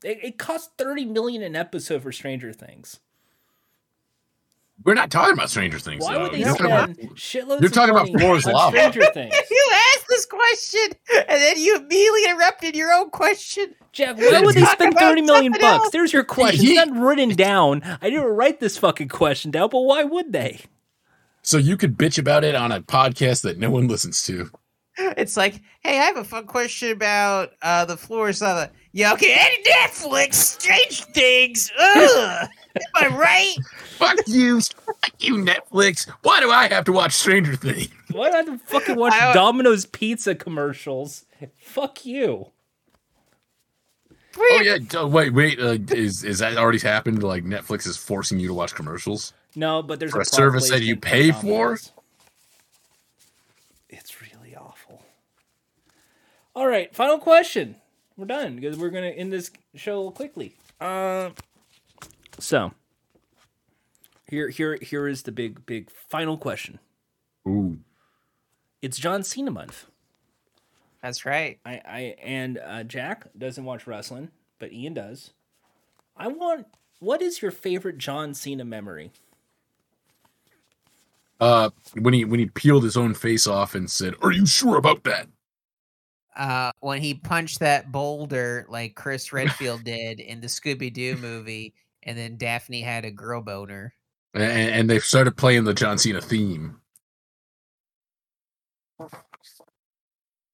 It, it cost thirty million an episode for Stranger Things. We're not talking about Stranger Things. Why though. would they You're talking about- spend shitloads? you're talking about money Floor Lava. Stranger Things. you asked this question and then you immediately interrupted your own question. Jeff, why would they spend thirty million bucks? else. There's your question. He- It's not written down. I didn't write this fucking question down, but why would they? So you could bitch about it on a podcast that no one listens to. It's like, hey, I have a fun question about uh, the floors of the. Yeah, okay, and Netflix, Strange Things. Ugh, am I right? Fuck you, fuck you, Netflix. Why do I have to watch Stranger Things? Why do I have to fucking watch I- Domino's Pizza commercials? Fuck you. Oh yeah, d- wait, wait. Uh, is is that already happened? Like Netflix is forcing you to watch commercials No, but there's for a a service that you pay for. Domino's. It's really awful. All right, final question. We're done because we're gonna end this show quickly. Uh, so here, here, here is the big, big final question. Ooh, It's John Cena month. That's right. I, I and uh, Jack doesn't watch wrestling, but Ian does. I want. What is your favorite John Cena memory? uh, when he when he peeled his own face off and said, "Are you sure about that?" Uh, when he punched that boulder like Chris Redfield did in the Scooby Doo movie, and then Daphne had a girl boner. And, and they started playing the John Cena theme.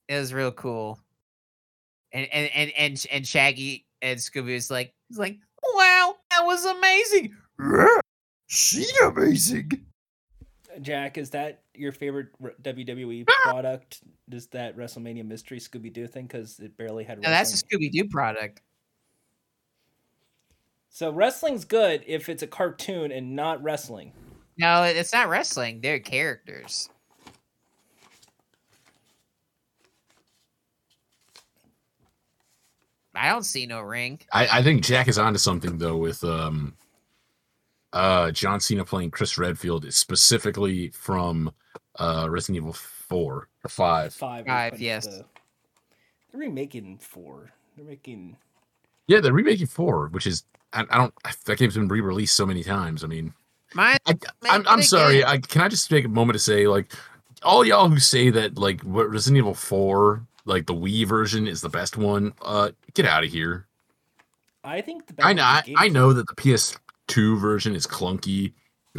It was real cool. And and and and, and Shaggy and Scooby was like, he's like, wow, that was amazing. She amazing. Jack, is that your favorite WWE product? Does that WrestleMania Mystery Scooby Doo thing? Because it barely had. No, that's a. Scooby Doo product. So wrestling's good if it's a cartoon and not wrestling. No, it's not wrestling. They're characters. I don't see no ring. I, I think Jack is onto something though with um uh John Cena playing Chris Redfield is specifically from uh Resident Evil 4 or 5. Five. Five, yes. the- They're remaking four. They're making. Yeah, they're remaking four, which is I, I don't that game's been re-released so many times. I mean, My, I, I'm, I'm sorry. I can I just take a moment to say like all y'all who say that like what Resident Evil Four like the Wii version is the best one. Uh, get out of here. I think the I know I, I know that the PS2 version is clunky.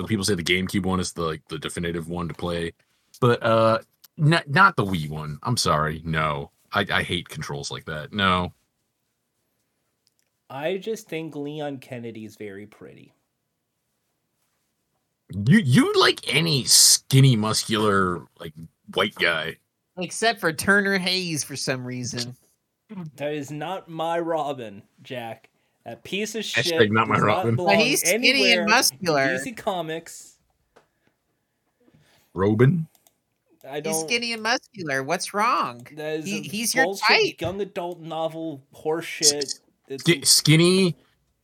People say the GameCube one is the like the definitive one to play, but uh, not not the Wii one. I'm sorry, no. I, I hate controls like that. No. I just think Leon Kennedy is very pretty. You you like any skinny, muscular, like white guy. Except for Turner Hayes for some reason. That is not my Robin, Jack. That piece of Hashtag shit. not my does Robin. belong But he's skinny and anywhere in muscular. DC Comics. Robin. I He's don't. skinny and muscular. What's wrong? He- he's your type. young adult novel horseshit. It's skinny,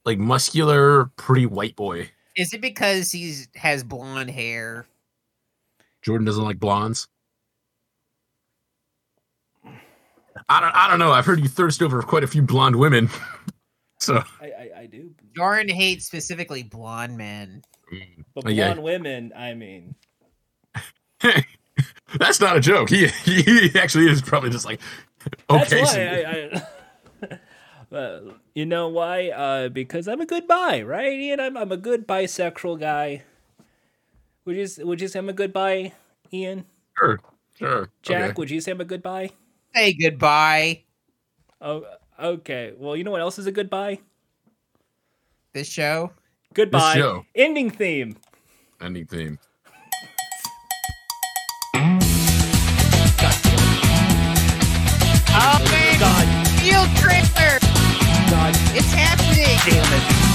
like muscular, pretty white boy. Is it because he's has blonde hair? Jordan doesn't like blondes. I don't. I don't know. I've heard you thirst over quite a few blonde women. so I, I, I do. Jordan hates specifically blonde men. But Oh, yeah. blonde women, I mean, that's not a joke. He he actually is probably just like okay. that's so- why I. I uh, you know why? Uh, because I'm a good bi, right? Ian, I'm I'm a good bisexual guy. Would you s- would you say I'm a good bi, Ian? sure, sure. Jack, okay. would you say I'm a good bi? Say goodbye. Oh, Okay. Well, you know what else is a goodbye? This show. Goodbye. This show. Ending theme. Ending theme. Oh man! God. Field tripper! God. It's happening! Damn it.